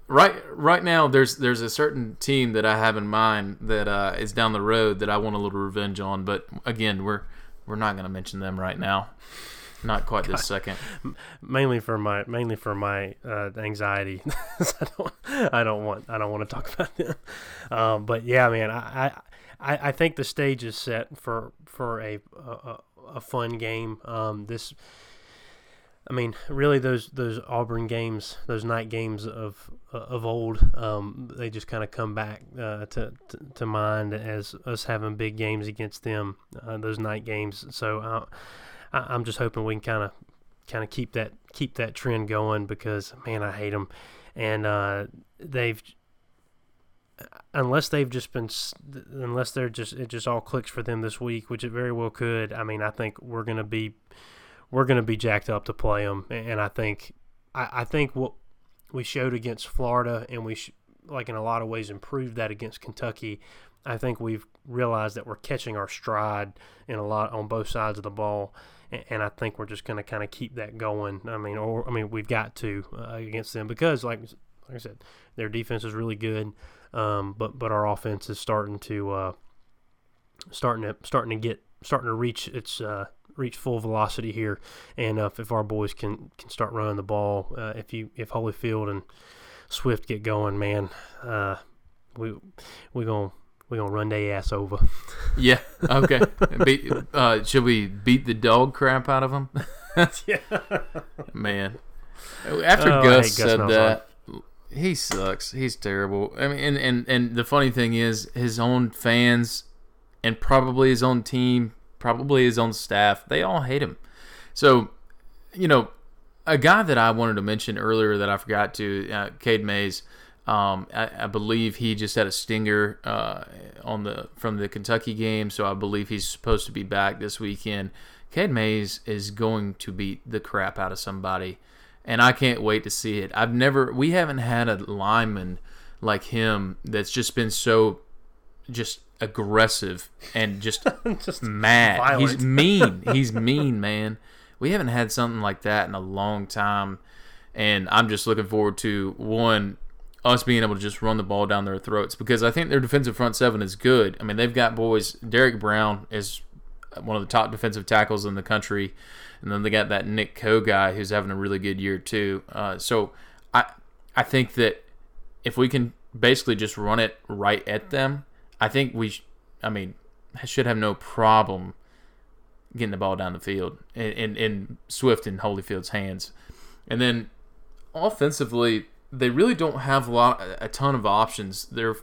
right right now there's there's a certain team that I have in mind that uh, is down the road that I want a little revenge on, but again, we're we're not going to mention them right now. Not quite this [laughs] second. Mainly for my mainly for my uh, anxiety. [laughs] I don't I don't want I don't want to talk about them. Um, but yeah, man, I, I I think the stage is set for for a a, a fun game. Um, this. I mean, really, those those Auburn games, those night games of of old, um, they just kind of come back uh, to, to, to mind as us having big games against them. Uh, those night games. So uh, I, I'm just hoping we can kind of kind of keep that keep that trend going because man, I hate them, and uh, they've unless they've just been unless they're just it just all clicks for them this week, which it very well could. I mean, I think we're gonna be we're going to be jacked up to play them. And I think I, I think what we showed against Florida, and we sh- like in a lot of ways improved that against Kentucky. I think we've realized that we're catching our stride in a lot on both sides of the ball, and, and I think we're just going to kind of keep that going. I mean, or I mean, we've got to uh, against them because, like, like I said, their defense is really good, um, but but our offense is starting to uh, starting to starting to get starting to reach its uh, reach full velocity here, and uh, if our boys can can start running the ball, uh, if you if Holyfield and Swift get going, man, uh, we we gonna we gonna run their ass over. [laughs] yeah. Okay. Be, uh, should we beat the dog crap out of them? [laughs] yeah. Man, after Oh, Gus said that, he sucks. He's terrible. I mean, and, and and the funny thing is, his own fans and probably his own team, probably his own staff, they all hate him. So, you know, a guy that I wanted to mention earlier that I forgot to, uh, Cade Mays. Um, I, I believe he just had a stinger uh, on the from the Kentucky game, so I believe he's supposed to be back this weekend. Cade Mays is going to beat the crap out of somebody, and I can't wait to see it. I've never, we haven't had a lineman like him that's just been so just aggressive and just [laughs] Just mad. He's [laughs] mean. He's mean, man. We haven't had something like that in a long time, and I'm just looking forward to one us being able to just run the ball down their throats because I think their defensive front seven is good. I mean, they've got boys. Derrick Brown is one of the top defensive tackles in the country, and then they got that Nick Coe guy who's having a really good year too. Uh, so I I think that if we can basically just run it right at them, I think we. Sh- I mean, should have no problem getting the ball down the field in, in, in Swift and Holyfield's hands. And then offensively, they really don't have a lot, a ton of options. They're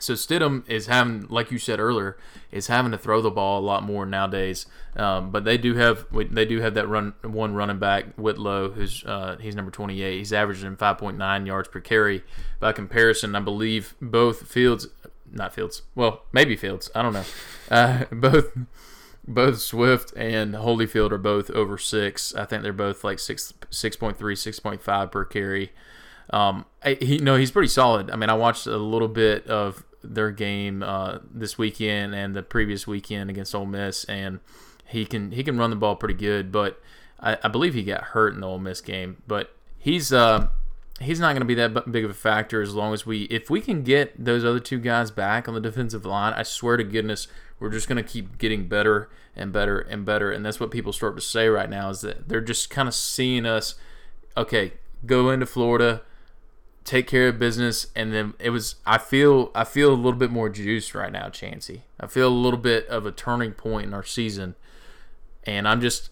so Stidham is having, like you said earlier, is having to throw the ball a lot more nowadays. Um, but they do have they do have that run one running back Whitlow, who's uh, he's number 28. He's averaging 5.9 yards per carry. By comparison, I believe both Fields, not Fields, well maybe Fields, I don't know, uh, [laughs] both both Swift and Holyfield are both over six. I think they're both like six six point three, six point five per carry. Um, I, he no, he's pretty solid. I mean, I watched a little bit of their game uh, this weekend and the previous weekend against Ole Miss, and he can he can run the ball pretty good. But I, I believe he got hurt in the Ole Miss game. But he's uh, he's not going to be that big of a factor as long as we if we can get those other two guys back on the defensive line. I swear to goodness, we're just going to keep getting better and better and better. And that's what people start to say right now is that they're just kind of seeing us. Okay, go into Florida take care of business and then it was I feel I feel a little bit more juice right now, Chancey. I feel a little bit of a turning point in our season. And I'm just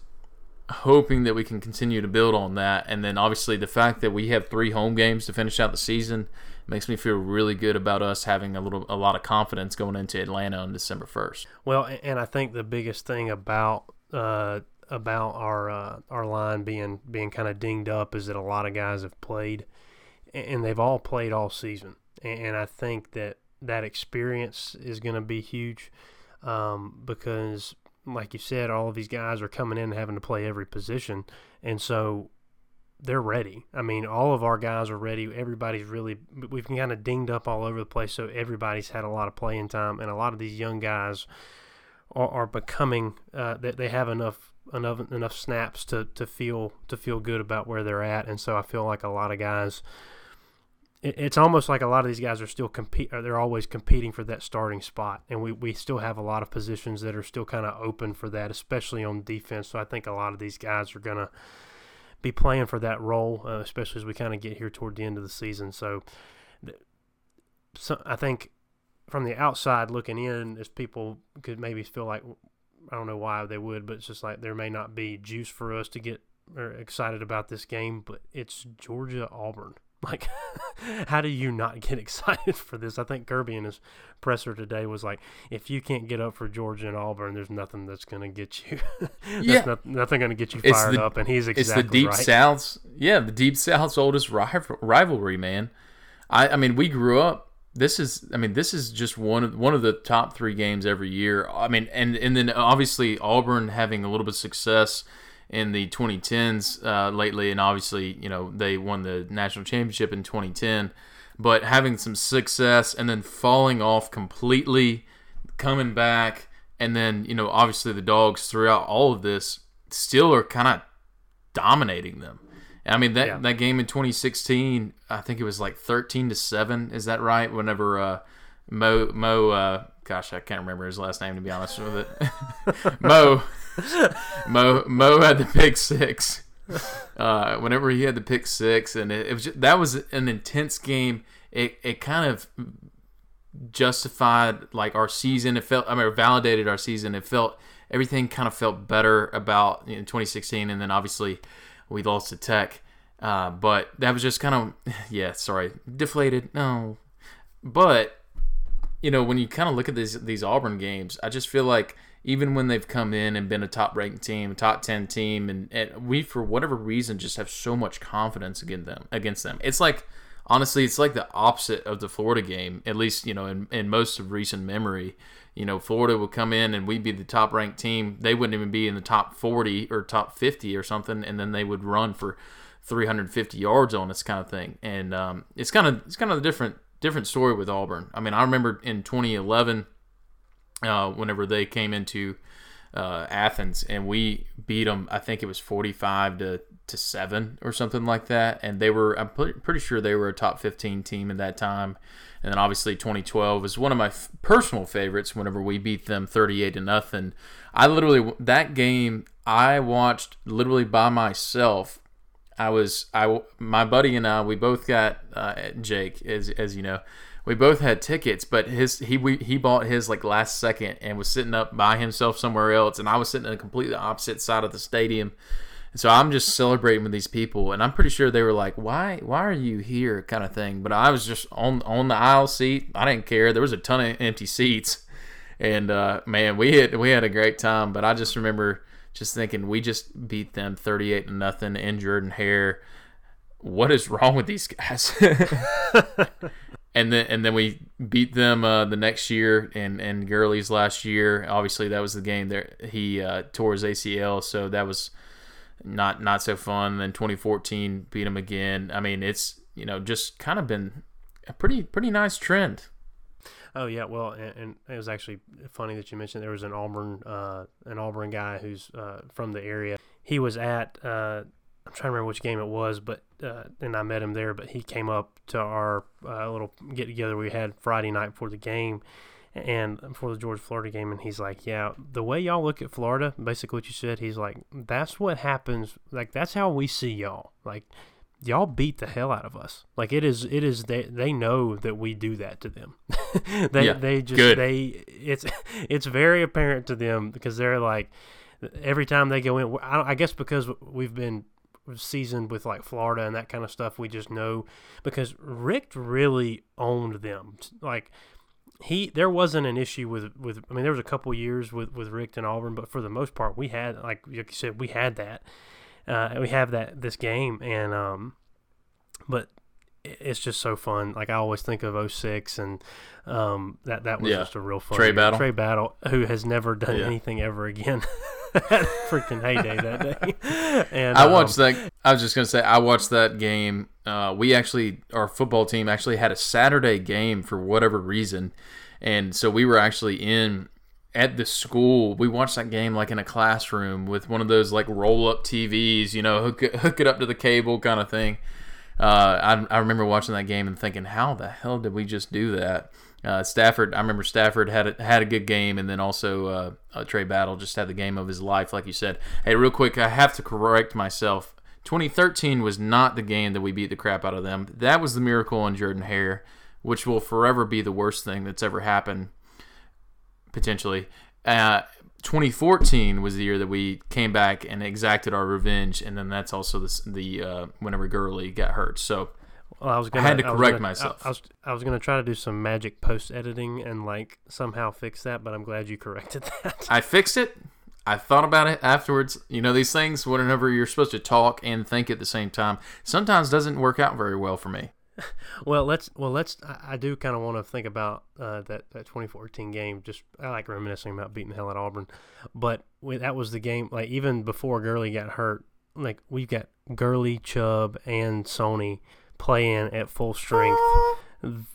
hoping that we can continue to build on that. And then obviously the fact that we have three home games to finish out the season makes me feel really good about us having a little a lot of confidence going into Atlanta on December first. Well, and I think the biggest thing about uh, about our uh, our line being being kind of dinged up is that a lot of guys have played, and they've all played all season, and I think that that experience is going to be huge um, because, like you said, all of these guys are coming in having to play every position, and so they're ready. I mean, all of our guys are ready. Everybody's really we've kind of dinged up all over the place, so everybody's had a lot of playing time, and a lot of these young guys are, are becoming uh, that they have enough enough enough snaps to, to feel to feel good about where they're at, and so I feel like a lot of guys. It- It's almost like a lot of these guys are still compete. They're always competing for that starting spot, and we, we still have a lot of positions that are still kind of open for that, especially on defense. So I think a lot of these guys are gonna be playing for that role, uh, especially as we kind of get here toward the end of the season. So, so I think from the outside looking in, as people could maybe feel like I don't know why they would, but it's just like there may not be juice for us to get excited about this game, but it's Georgia Auburn. Like, [laughs] how do you not get [laughs] excited for this? I think Kirby in his presser today was like, if you can't get up for Georgia and Auburn, there's nothing that's going to get you. [laughs] that's Yeah. not, nothing going to get you fired the- up. And he's exactly It's the deep right. South's yeah, the deep South's oldest rival, rivalry, man. I I mean, we grew up. This is I mean, this is just one of one of the top three games every year. I mean, and and then obviously Auburn having a little bit of success in the 2010s uh, lately, and obviously, you know, they won the national championship in 2010. But having some success and then falling off completely, coming back, and then you know, obviously, the dogs throughout all of this still are kind of dominating them. I mean that Yeah. that game in 2016, I think it was like 13 to seven. Is that right? Whenever uh, Mo Mo, uh, gosh, I can't remember his last name to be honest with it. [laughs] Mo [laughs] Mo Mo had the pick six. Uh, whenever he had the pick six, and it, it was just, that was an intense game. It it kind of justified like our season. It felt I mean, validated our season. It felt everything kind of felt better about you know, 2016, and then obviously we lost to Tech. Uh, but that was just kind of [laughs] yeah, sorry, deflated. No, but you know when you kind of look at these these Auburn games, I just feel like even when they've come in and been a top ranked team, top ten team, and, and we for whatever reason just have so much confidence against them. Against them, it's like honestly, it's like the opposite of the Florida game. At least you know in, in most of recent memory, you know Florida would come in and we'd be the top ranked team. They wouldn't even be in the top forty or top fifty or something, and then they would run for 350 yards on us, kind of thing. And um, it's kind of it's kind of a different different story with Auburn. I mean, I remember in 2011 uh, whenever they came into uh, Athens and we beat them. I think it was 45 to, to 7 or something like that. And they were, I'm pretty, sure they were a top 15 team at that time. And then obviously 2012 is one of my f- personal favorites whenever we beat them 38 to nothing. I literally, that game, I watched literally by myself. I was, I, my buddy and I, we both got, uh, Jake, as, as you know, we both had tickets, but his he we, he bought his like last second and was sitting up by himself somewhere else, and I was sitting on the completely opposite side of the stadium. And so I'm just celebrating with these people, and I'm pretty sure they were like, "Why why are you here?" kind of thing. But I was just on on the aisle seat. I didn't care. There was a ton of empty seats, and uh, man, we had we had a great time. But I just remember just thinking we just beat them 38 to nothing in Jordan Hare. What is wrong with these guys? [laughs] [laughs] and then and then we beat them uh, the next year and and Gurley's last year. Obviously, that was the game there he uh, tore his ACL, so that was not not so fun. Then 2014 beat him again. I mean, it's you know just kind of been a pretty pretty nice trend. Oh yeah, well, and, and it was actually funny that you mentioned there was an Auburn, uh, an Auburn guy who's uh, from the area. He was at, uh, I'm trying to remember which game it was, but uh, and I met him there. But he came up to our uh, little get together we had Friday night before the game, and before the Georgia Florida game, and he's like, "Yeah, the way y'all look at Florida, basically what you said, he's like, that's what happens. Like that's how we see y'all. Like." y'all beat the hell out of us. Like it is, it is. They they know that we do that to them. [laughs] they Yeah, they just good. they it's it's very apparent to them because they're like every time they go in. I, I guess because we've been seasoned with like Florida and that kind of stuff, we just know because Rick really owned them. Like he there wasn't an issue with with I mean there was a couple years with with Rick and Auburn, but for the most part we had like you said we had that. Uh, we have that this game and um but it's just so fun like i always think of 06 and um that that was Yeah. just a real fun Tra game. Battle. Tra Battle who has never done Yeah. anything ever again [laughs] freaking heyday that day [laughs] and I um, watched that. I was just gonna say I watched that game. Uh, we actually, our football team actually had a Saturday game for whatever reason, and so we were actually in at the school. We watched that game like in a classroom with one of those like roll up TVs, you know, hook hook it up to the cable kind of thing. Uh, I, I remember watching that game and thinking, how the hell did we just do that? Uh, Stafford, I remember Stafford had a, had a good game, and then also uh, uh, Tra Battle just had the game of his life, like you said. Hey, real quick, I have to correct myself. 2013 was not the game that we beat the crap out of them. That was the miracle on Jordan Hare, which will forever be the worst thing that's ever happened, potentially. Uh, 2014 was the year that we came back and exacted our revenge, and then that's also the, the uh, whenever Gurley got hurt. So well, I was gonna had to correct gonna- myself. I, I was I was gonna try to do some magic post editing and like somehow fix that, but I'm glad you corrected [laughs] that. I fixed it. I thought about it afterwards. You know, these things, whenever you're supposed to talk and think at the same time, sometimes doesn't work out very well for me. [laughs] well, let's well let's. I, I do kind of want to think about uh, that that 2014 game. Just I like reminiscing about beating the hell at Auburn, but we, that was the game. Like even before Gurley got hurt, like we've got Gurley, Chubb, and Sony playing at full strength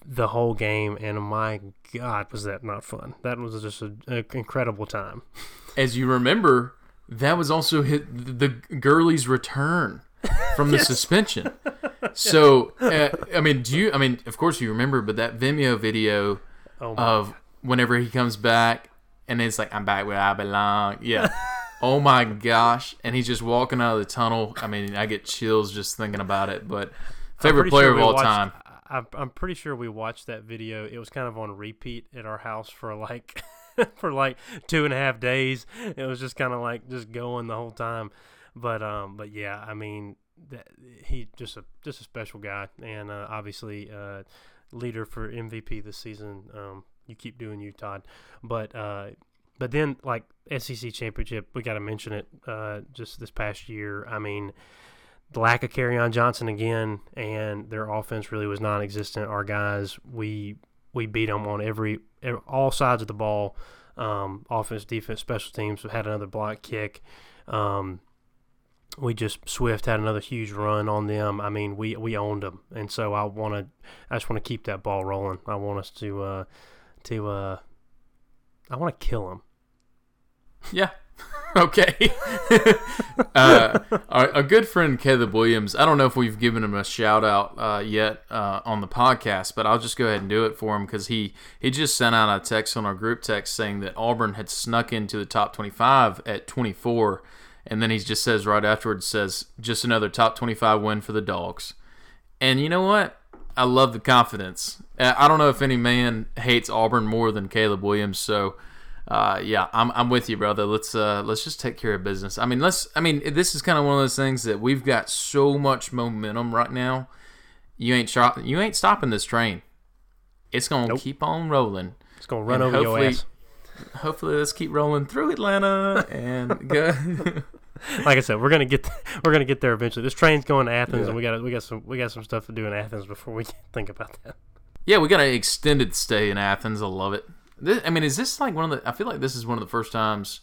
the whole game, and my God, was that not fun? That was just an incredible time. As you remember, that was also hit the Gurley's return from the [laughs] yes. suspension. So, uh, I mean, do you? I mean, of course you remember, but that Vimeo video oh of whenever he comes back and it's like, "I'm back where I belong." Yeah. [laughs] oh my gosh! And he's just walking out of the tunnel. I mean, I get chills just thinking about it. But favorite player sure of all watched, time. I, I'm pretty sure we watched that video. It was kind of on repeat at our house for like [laughs] for like two and a half days. It was just kind of like just going the whole time. But um, but yeah, I mean, that, he just a just a special guy, and uh, obviously uh, leader for MVP this season. Um, you keep doing you, Todd. But uh, but then like SEC championship, we got to mention it. Uh, just this past year, I mean the lack of Kerryon Johnson again, and their offense really was non-existent. Our guys, we we beat them on every, all sides of the ball, um, offense, defense, special teams. We Had another block kick. Um, we just Swift had another huge run on them. I mean, we we owned them, and so I want to, I just want to keep that ball rolling. I want us to, uh, to, uh, I want to kill them. Yeah, [laughs] okay. [laughs] uh, a good friend, Caleb Williams. I don't know if we've given him a shout out uh, yet uh, on the podcast, but I'll just go ahead and do it for him because he he just sent out a text on our group text saying that Auburn had snuck into the top 25 at 24, and then he just says right afterwards says just another top 25 win for the Dogs. And you know what? I love the confidence. I don't know if any man hates Auburn more than Caleb Williams, so uh, yeah, I'm, I'm with you, brother. Let's uh, let's just take care of business. I mean, let's. I mean, this is kind of one of those things that we've got so much momentum right now. You ain't you ain't stopping this train. It's gonna nope. keep on rolling. It's gonna run and over your ass. Hopefully, let's keep rolling through Atlanta and go. [laughs] [laughs] [laughs] like I said, we're gonna get [laughs] we're gonna get there eventually. This train's going to Athens, yeah. and we got we got some we got some stuff to do in Athens before we [laughs] think about that. Yeah, we got an extended stay in Athens. I love it. This, I mean, is this like one of the? I feel like this is one of the first times.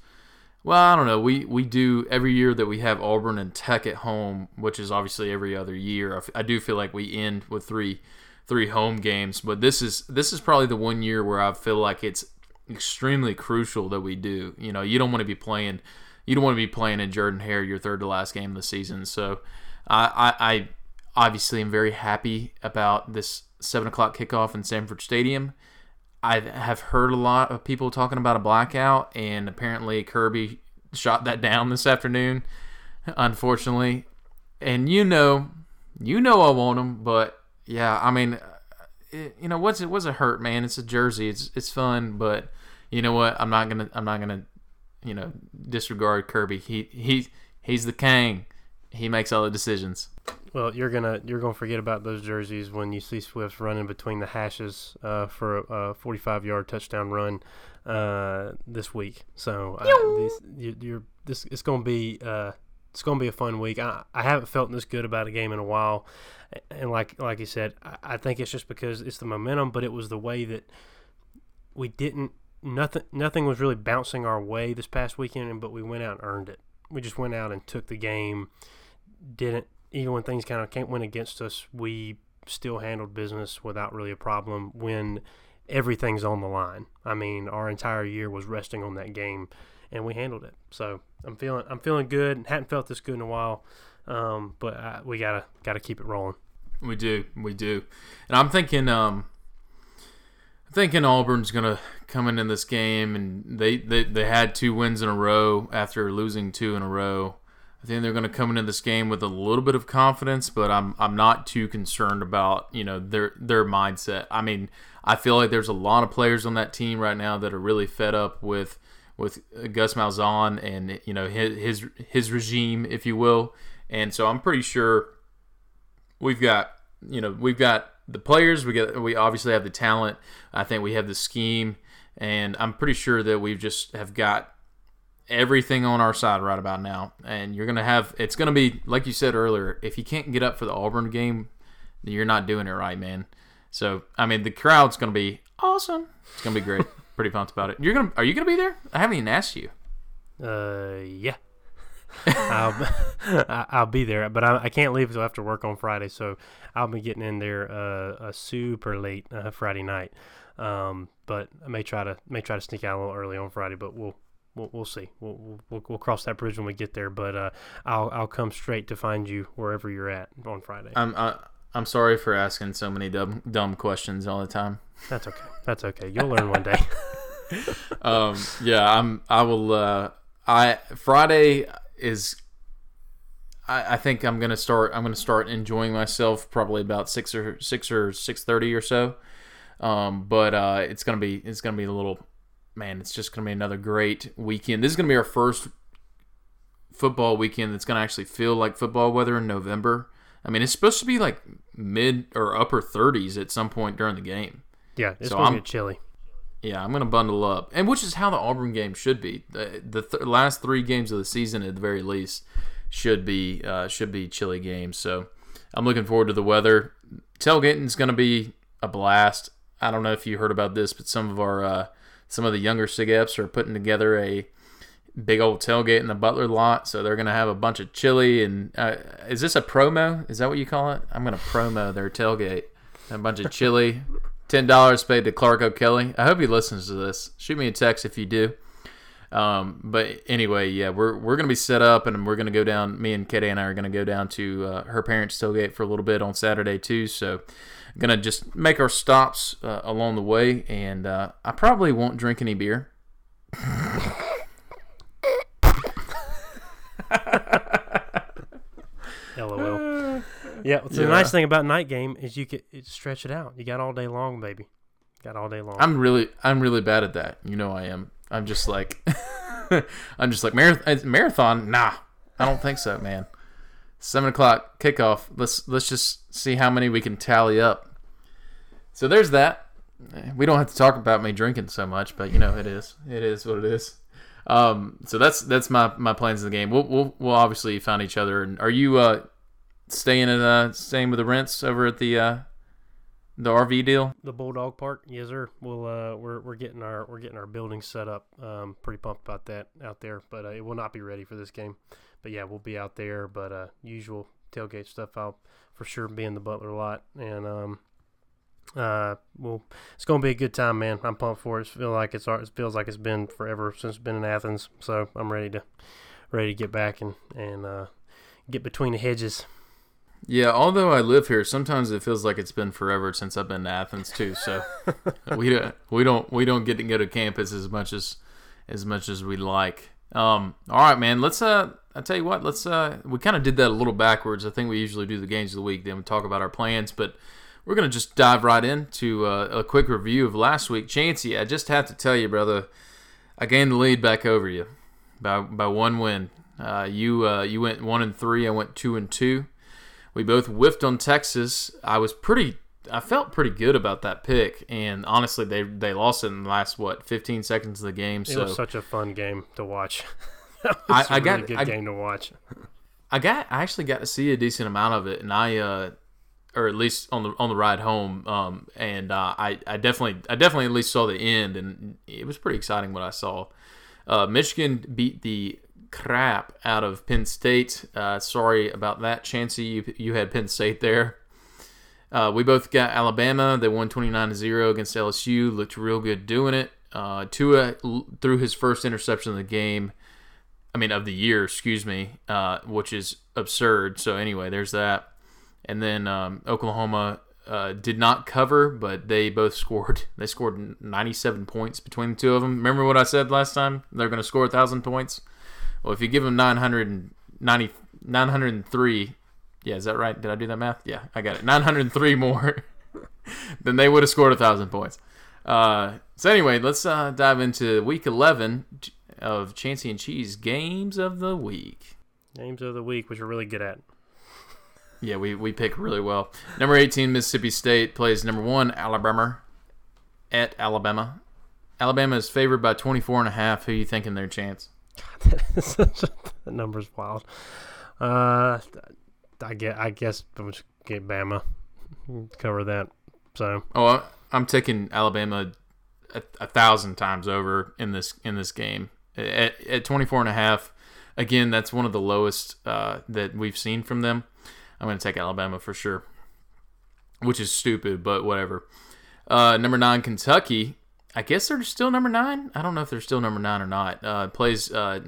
Well, I don't know. We we do every year that we have Auburn and Tech at home, which is obviously every other year. I, do feel like we end with three three home games, but this is this is probably the one year where I feel like it's extremely crucial that we do. You know, you don't want to be playing you don't want to be playing in Jordan Hare your third to last game of the season. So I, I, I obviously am very happy about this seven o'clock kickoff in Sanford Stadium. I have heard a lot of people talking about a blackout, and apparently Kirby shot that down this afternoon, unfortunately. And you know, you know I want them, but yeah, I mean, uh, it, you know what's it? What's it hurt, man? It's a jersey. It's it's fun, but you know what? I'm not gonna I'm not gonna you know disregard Kirby. He he he's the king. He makes all the decisions. Well, you're gonna you're gonna forget about those jerseys when you see Swift running between the hashes uh, for a 45 yard touchdown run uh, this week. So uh, these, you, are this it's gonna be uh, it's gonna be a fun week. I, I haven't felt this good about a game in a while, and like like you said, I, I think it's just because it's the momentum, but it was the way that we didn't nothing nothing was really bouncing our way this past weekend, but we went out and earned it. We just went out and took the game. Didn't even when things kind of can't win against us, we still handled business without really a problem when everything's on the line. I mean, our entire year was resting on that game, and we handled it. So I'm feeling I'm feeling good. Hadn't felt this good in a while, um, but I, we gotta gotta keep it rolling. We do, we do, and I'm thinking, um, thinking Auburn's gonna come into this game, and they, they they had two wins in a row after losing two in a row. I think they're going to come into this game with a little bit of confidence, but I'm I'm not too concerned about you know their their mindset. I mean, I feel like there's a lot of players on that team right now that are really fed up with with Gus Malzahn and you know his his, his regime, if you will. And so I'm pretty sure we've got you know we've got the players. We get we obviously have the talent. I think we have the scheme, and I'm pretty sure that we've just have got everything on our side right about now. And you're going to have, it's going to be, like you said earlier, if you can't get up for the Auburn game, you're not doing it right, man. So I mean, the crowd's gonna be awesome. It's gonna be great. [laughs] Pretty pumped about it. You're gonna are you gonna be there? I haven't even asked you. Uh, yeah. I'll, [laughs] I'll be there, but I, I can't leave until after work on Friday, so I'll be getting in there uh, uh super late uh, Friday night. Um, but I may try to may try to sneak out a little early on Friday, but we'll we'll, we'll see. We'll, we'll we'll cross that bridge when we get there. But uh, I'll I'll come straight to find you wherever you're at on Friday. I'm I, I'm sorry for asking so many dumb dumb questions all the time. That's okay. That's okay. You'll learn one day. [laughs] um, yeah, I'm. I will. Uh, I Friday is. I, I think I'm gonna start. I'm gonna start enjoying myself probably about six or six or six thirty or so. Um, but uh, it's gonna be it's gonna be a little man. It's just gonna be another great weekend. This is gonna be our first football weekend that's gonna actually feel like football weather in November. I mean, it's supposed to be like mid or upper 30s at some point during the game. Yeah, it's So gonna I'm- get chilly. Yeah, I'm gonna bundle up, and which is how the Auburn game should be. The, the th- last three games of the season, at the very least, should be uh, should be chilly games. So I'm looking forward to the weather. Tailgating is gonna be a blast. I don't know if you heard about this, but some of our uh, some of the younger SIGEPs are putting together a big old tailgate in the Butler lot. So they're gonna have a bunch of chili and uh, is this a promo? Is that what you call it? I'm gonna promo their tailgate. A bunch of chili. Ten dollars paid to Clark O'Kelly. I hope he listens to this. Shoot me a text if you do. Um, but anyway, yeah, we're we're gonna be set up, and we're gonna go down. Me and Katie and I are gonna go down to uh, her parents' tailgate for a little bit on Saturday too. So, gonna just make our stops uh, along the way, and uh, I probably won't drink any beer. [laughs] LOL. Yeah. So the nice thing about night game is you can stretch it out. You got all day long, baby. Got all day long. I'm really I'm really bad at that. You know I am. I'm just like [laughs] I'm just like marathon. Marathon? Nah, I don't think so, man. Seven o'clock kickoff. Let's let's just see how many we can tally up. So there's that. We don't have to talk about me drinking so much, but you know it is. It is what it is. Um, so that's that's my, my plans in the game. We'll, we'll we'll obviously find each other. And are you uh staying at uh staying with the rents over at the uh the RV deal? the Bulldog Park, yes sir. We'll uh we're we're getting our we're getting our building set up. Um, pretty pumped about that out there, but uh, it will not be ready for this game. But yeah, we'll be out there. But uh, usual tailgate stuff, I'll for sure be in the Butler lot, and um, uh, well, it's gonna be a good time, man. I'm pumped for it. It feels like it's it feels like it's been forever since it's been in Athens. So I'm ready to ready to get back and and uh, get between the hedges. Yeah, although I live here, sometimes it feels like it's been forever since I've been to Athens too. So [laughs] we don't we don't we don't get to go to campus as much as as much as we'd like. Um, all right, man. Let's uh, I tell you what. Let's uh, we kind of did that a little backwards. I think we usually do the games of the week, then we talk about our plans, but we're gonna just dive right into uh, a quick review of last week. Chancey, I just have to tell you, brother, I gained the lead back over you by by one win. Uh, you uh, you went one and three. I went two and two. We both whiffed on Texas. I was pretty. I felt pretty good about that pick, and honestly, they they lost it in the last what 15 seconds of the game. It So was such a fun game to watch. [laughs] I- I a really got- good I- game to watch. I got I actually got to see a decent amount of it, and I uh, or at least on the on the ride home, um, and uh, I I definitely I definitely at least saw the end, and it was pretty exciting what I saw. Uh, Michigan beat the crap out of Penn State. Uh, sorry about that, Chancey. You you had Penn State there. Uh, we both got Alabama. They won 29 0 against LSU. Looked real good doing it. Uh, Tua threw his first interception of the game. I mean, of the year, excuse me, uh, which is absurd. So, anyway, there's that. And then um, Oklahoma uh, did not cover, but they both [laughs] scored. They scored 97 points between the two of them. Remember what I said last time? They're going to score 1,000 points? Well, if you give them 990, 903 yeah, is that right? Did I do that math? Yeah, I got it. 903 more [laughs] then they would have scored a thousand points. Uh, so anyway, let's uh, dive into week 11 of Chancey and Cheese games of the week. Games of the week, which we're really good at. [laughs] Yeah, we, we pick really well. Number 18, Mississippi State plays number one, Alabama at Alabama. Alabama is favored by 24 and a half. Who you thinking their chance? [laughs] that number's wild. Uh, I get. I guess I'm just get Bama. cover that. So Oh, I'm taking Alabama a, a thousand times over in this in this game at, at 24 and a half. Again, that's one of the lowest uh, that we've seen from them. I'm going to take Alabama for sure, which is stupid, but whatever. Uh, number nine, Kentucky. I guess they're still number nine. I don't know if they're still number nine or not. Uh, plays uh,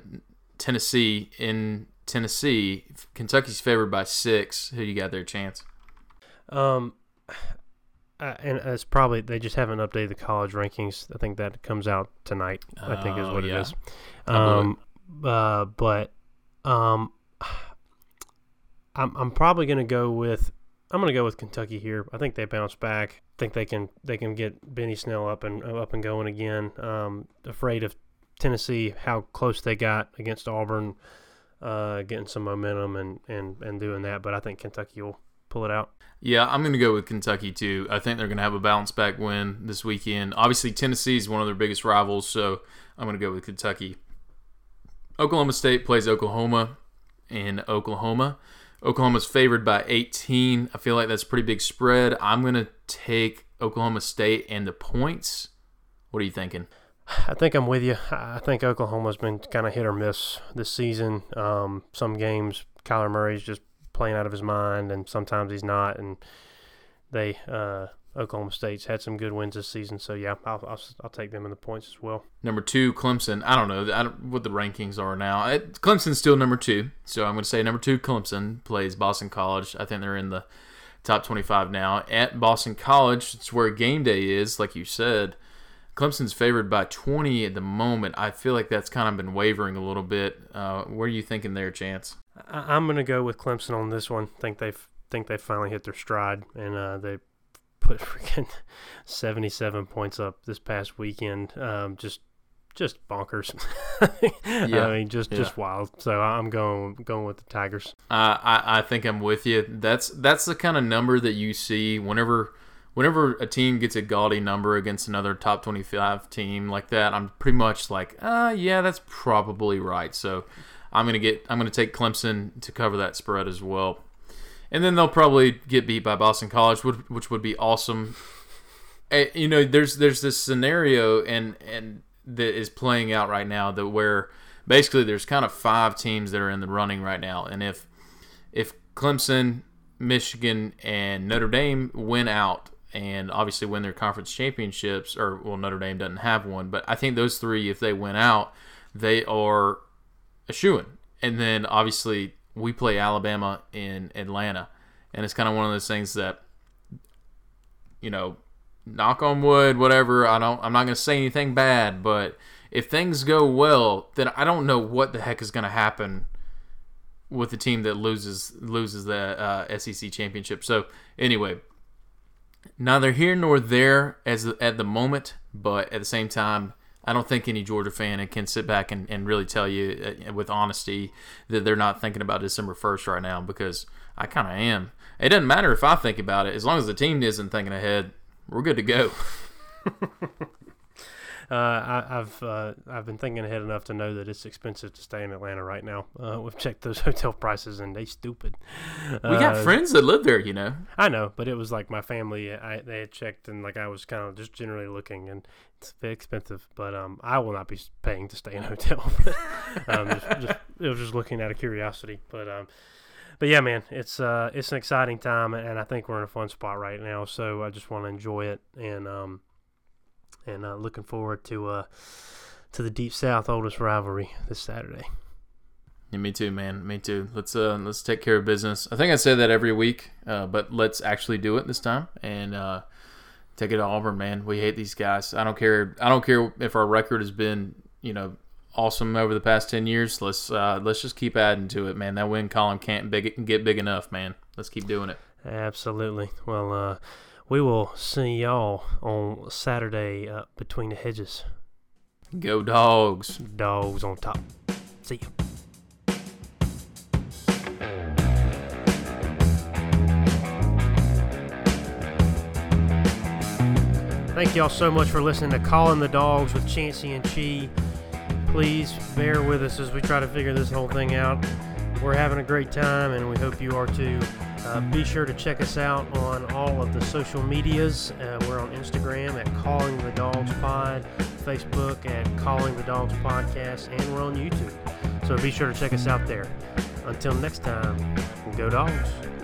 Tennessee in Tennessee. Kentucky's favored by six. Who you got there, Chance? Um, [sighs] uh, and it's probably they just haven't updated the college rankings. I think that comes out tonight. I think is Oh, what yeah. it is. I blew it. Um, uh, but um, [sighs] I'm I'm probably gonna go with I'm gonna go with Kentucky here. I think they bounce back. I think they can they can get Benny Snell up and up and going again. Um, afraid of Tennessee, how close they got against Auburn, uh, getting some momentum and, and, and doing that. But I think Kentucky will pull it out. Yeah, I'm going to go with Kentucky too. I think they're going to have a bounce back win this weekend. Obviously, Tennessee is one of their biggest rivals, so I'm going to go with Kentucky. Oklahoma State plays Oklahoma in Oklahoma. Oklahoma's favored by 18. I feel like that's a pretty big spread. I'm going to take Oklahoma State and the points. What are you thinking? I think I'm with you. I think Oklahoma's been kind of hit or miss this season. Um, some games, Kyler Murray's just playing out of his mind, and sometimes he's not. And they, uh, Oklahoma State's had some good wins this season. So yeah, I'll, I'll, I'll take them in the points as well. Number two, Clemson. I don't know I don't, what the rankings are now. I, Clemson's still number two, so I'm going to say number two, Clemson plays Boston College. I think they're in the top 25 now at Boston College. It's where game day is, like you said. Clemson's favored by 20 at the moment. I feel like that's kind of been wavering a little bit. Uh, what are you thinking there, Chance? I, I'm going to go with Clemson on this one. Think they've think they finally hit their stride, and uh, they put [laughs] freaking 77 points up this past weekend. Um, just just bonkers. [laughs] Yeah. I mean, just Yeah. just wild. So I'm going going with the Tigers. Uh, I, I think I'm with you. That's that's the kind of number that you see whenever whenever a team gets a gaudy number against another top 25 team like that. I'm pretty much like, uh, yeah, that's probably right. So I'm gonna get I'm gonna take Clemson to cover that spread as well, and then they'll probably get beat by Boston College, which, would be awesome. Eh, you know, there's there's this scenario and and that is playing out right now that where basically there's kind of five teams that are in the running right now, and if if Clemson, Michigan, and Notre Dame win out and obviously win their conference championships, or well, Notre Dame doesn't have one, but I think those three, if they win out, they are a shoo And then obviously we play Alabama in Atlanta, and it's kind of one of those things that you know knock on wood, whatever. I don't. I'm not going to say anything bad, but if things go well, then I don't know what the heck is going to happen with the team that loses loses the uh, SEC championship. So anyway, neither here nor there as at the moment, but at the same time. I don't think any Georgia fan can sit back and, and really tell you uh, with honesty that they're not thinking about December 1st right now because I kind of am. It doesn't matter if I think about it. As long as the team isn't thinking ahead, we're good to go. [laughs] Uh, I, I've uh, I've been thinking ahead enough to know that it's expensive to stay in Atlanta right now. Uh, we've checked those [laughs] hotel prices and they stupid. We got Uh, friends that live there, you know. I know, but it was like my family. I they had checked and like I was kind of just generally looking, and it's very expensive. But um, I will not be paying to stay in a hotel. [laughs] um, just, just, it was just looking out of curiosity. But um, but yeah, man, it's uh, it's an exciting time, and I think we're in a fun spot right now. So I just want to enjoy it, and um, and uh, looking forward to uh, to the Deep South oldest rivalry this Saturday. Yeah, me too, man. Me too. Let's uh let's take care of business. I think I say that every week, uh, but let's actually do it this time and uh, take it to Auburn, man. We hate these guys. I don't care. I don't care if our record has been you know awesome over the past ten years. Let's uh, let's just keep adding to it, man. That win column can't big get big enough, man. Let's keep doing it. Absolutely. Well, uh, we will see y'all on Saturday uh, between the hedges. Go dogs. Dogs on top. See you. Thank y'all so much for listening to Calling the Dogs with Chancey and Chi. Please bear with us as we try to figure this whole thing out. We're having a great time, and we hope you are too. Uh, be sure to check us out on all of the social medias. Uh, we're on Instagram at Calling the Dogs Pod, Facebook at Calling the Dogs Podcast, and we're on YouTube. So be sure to check us out there. Until next time, go dogs.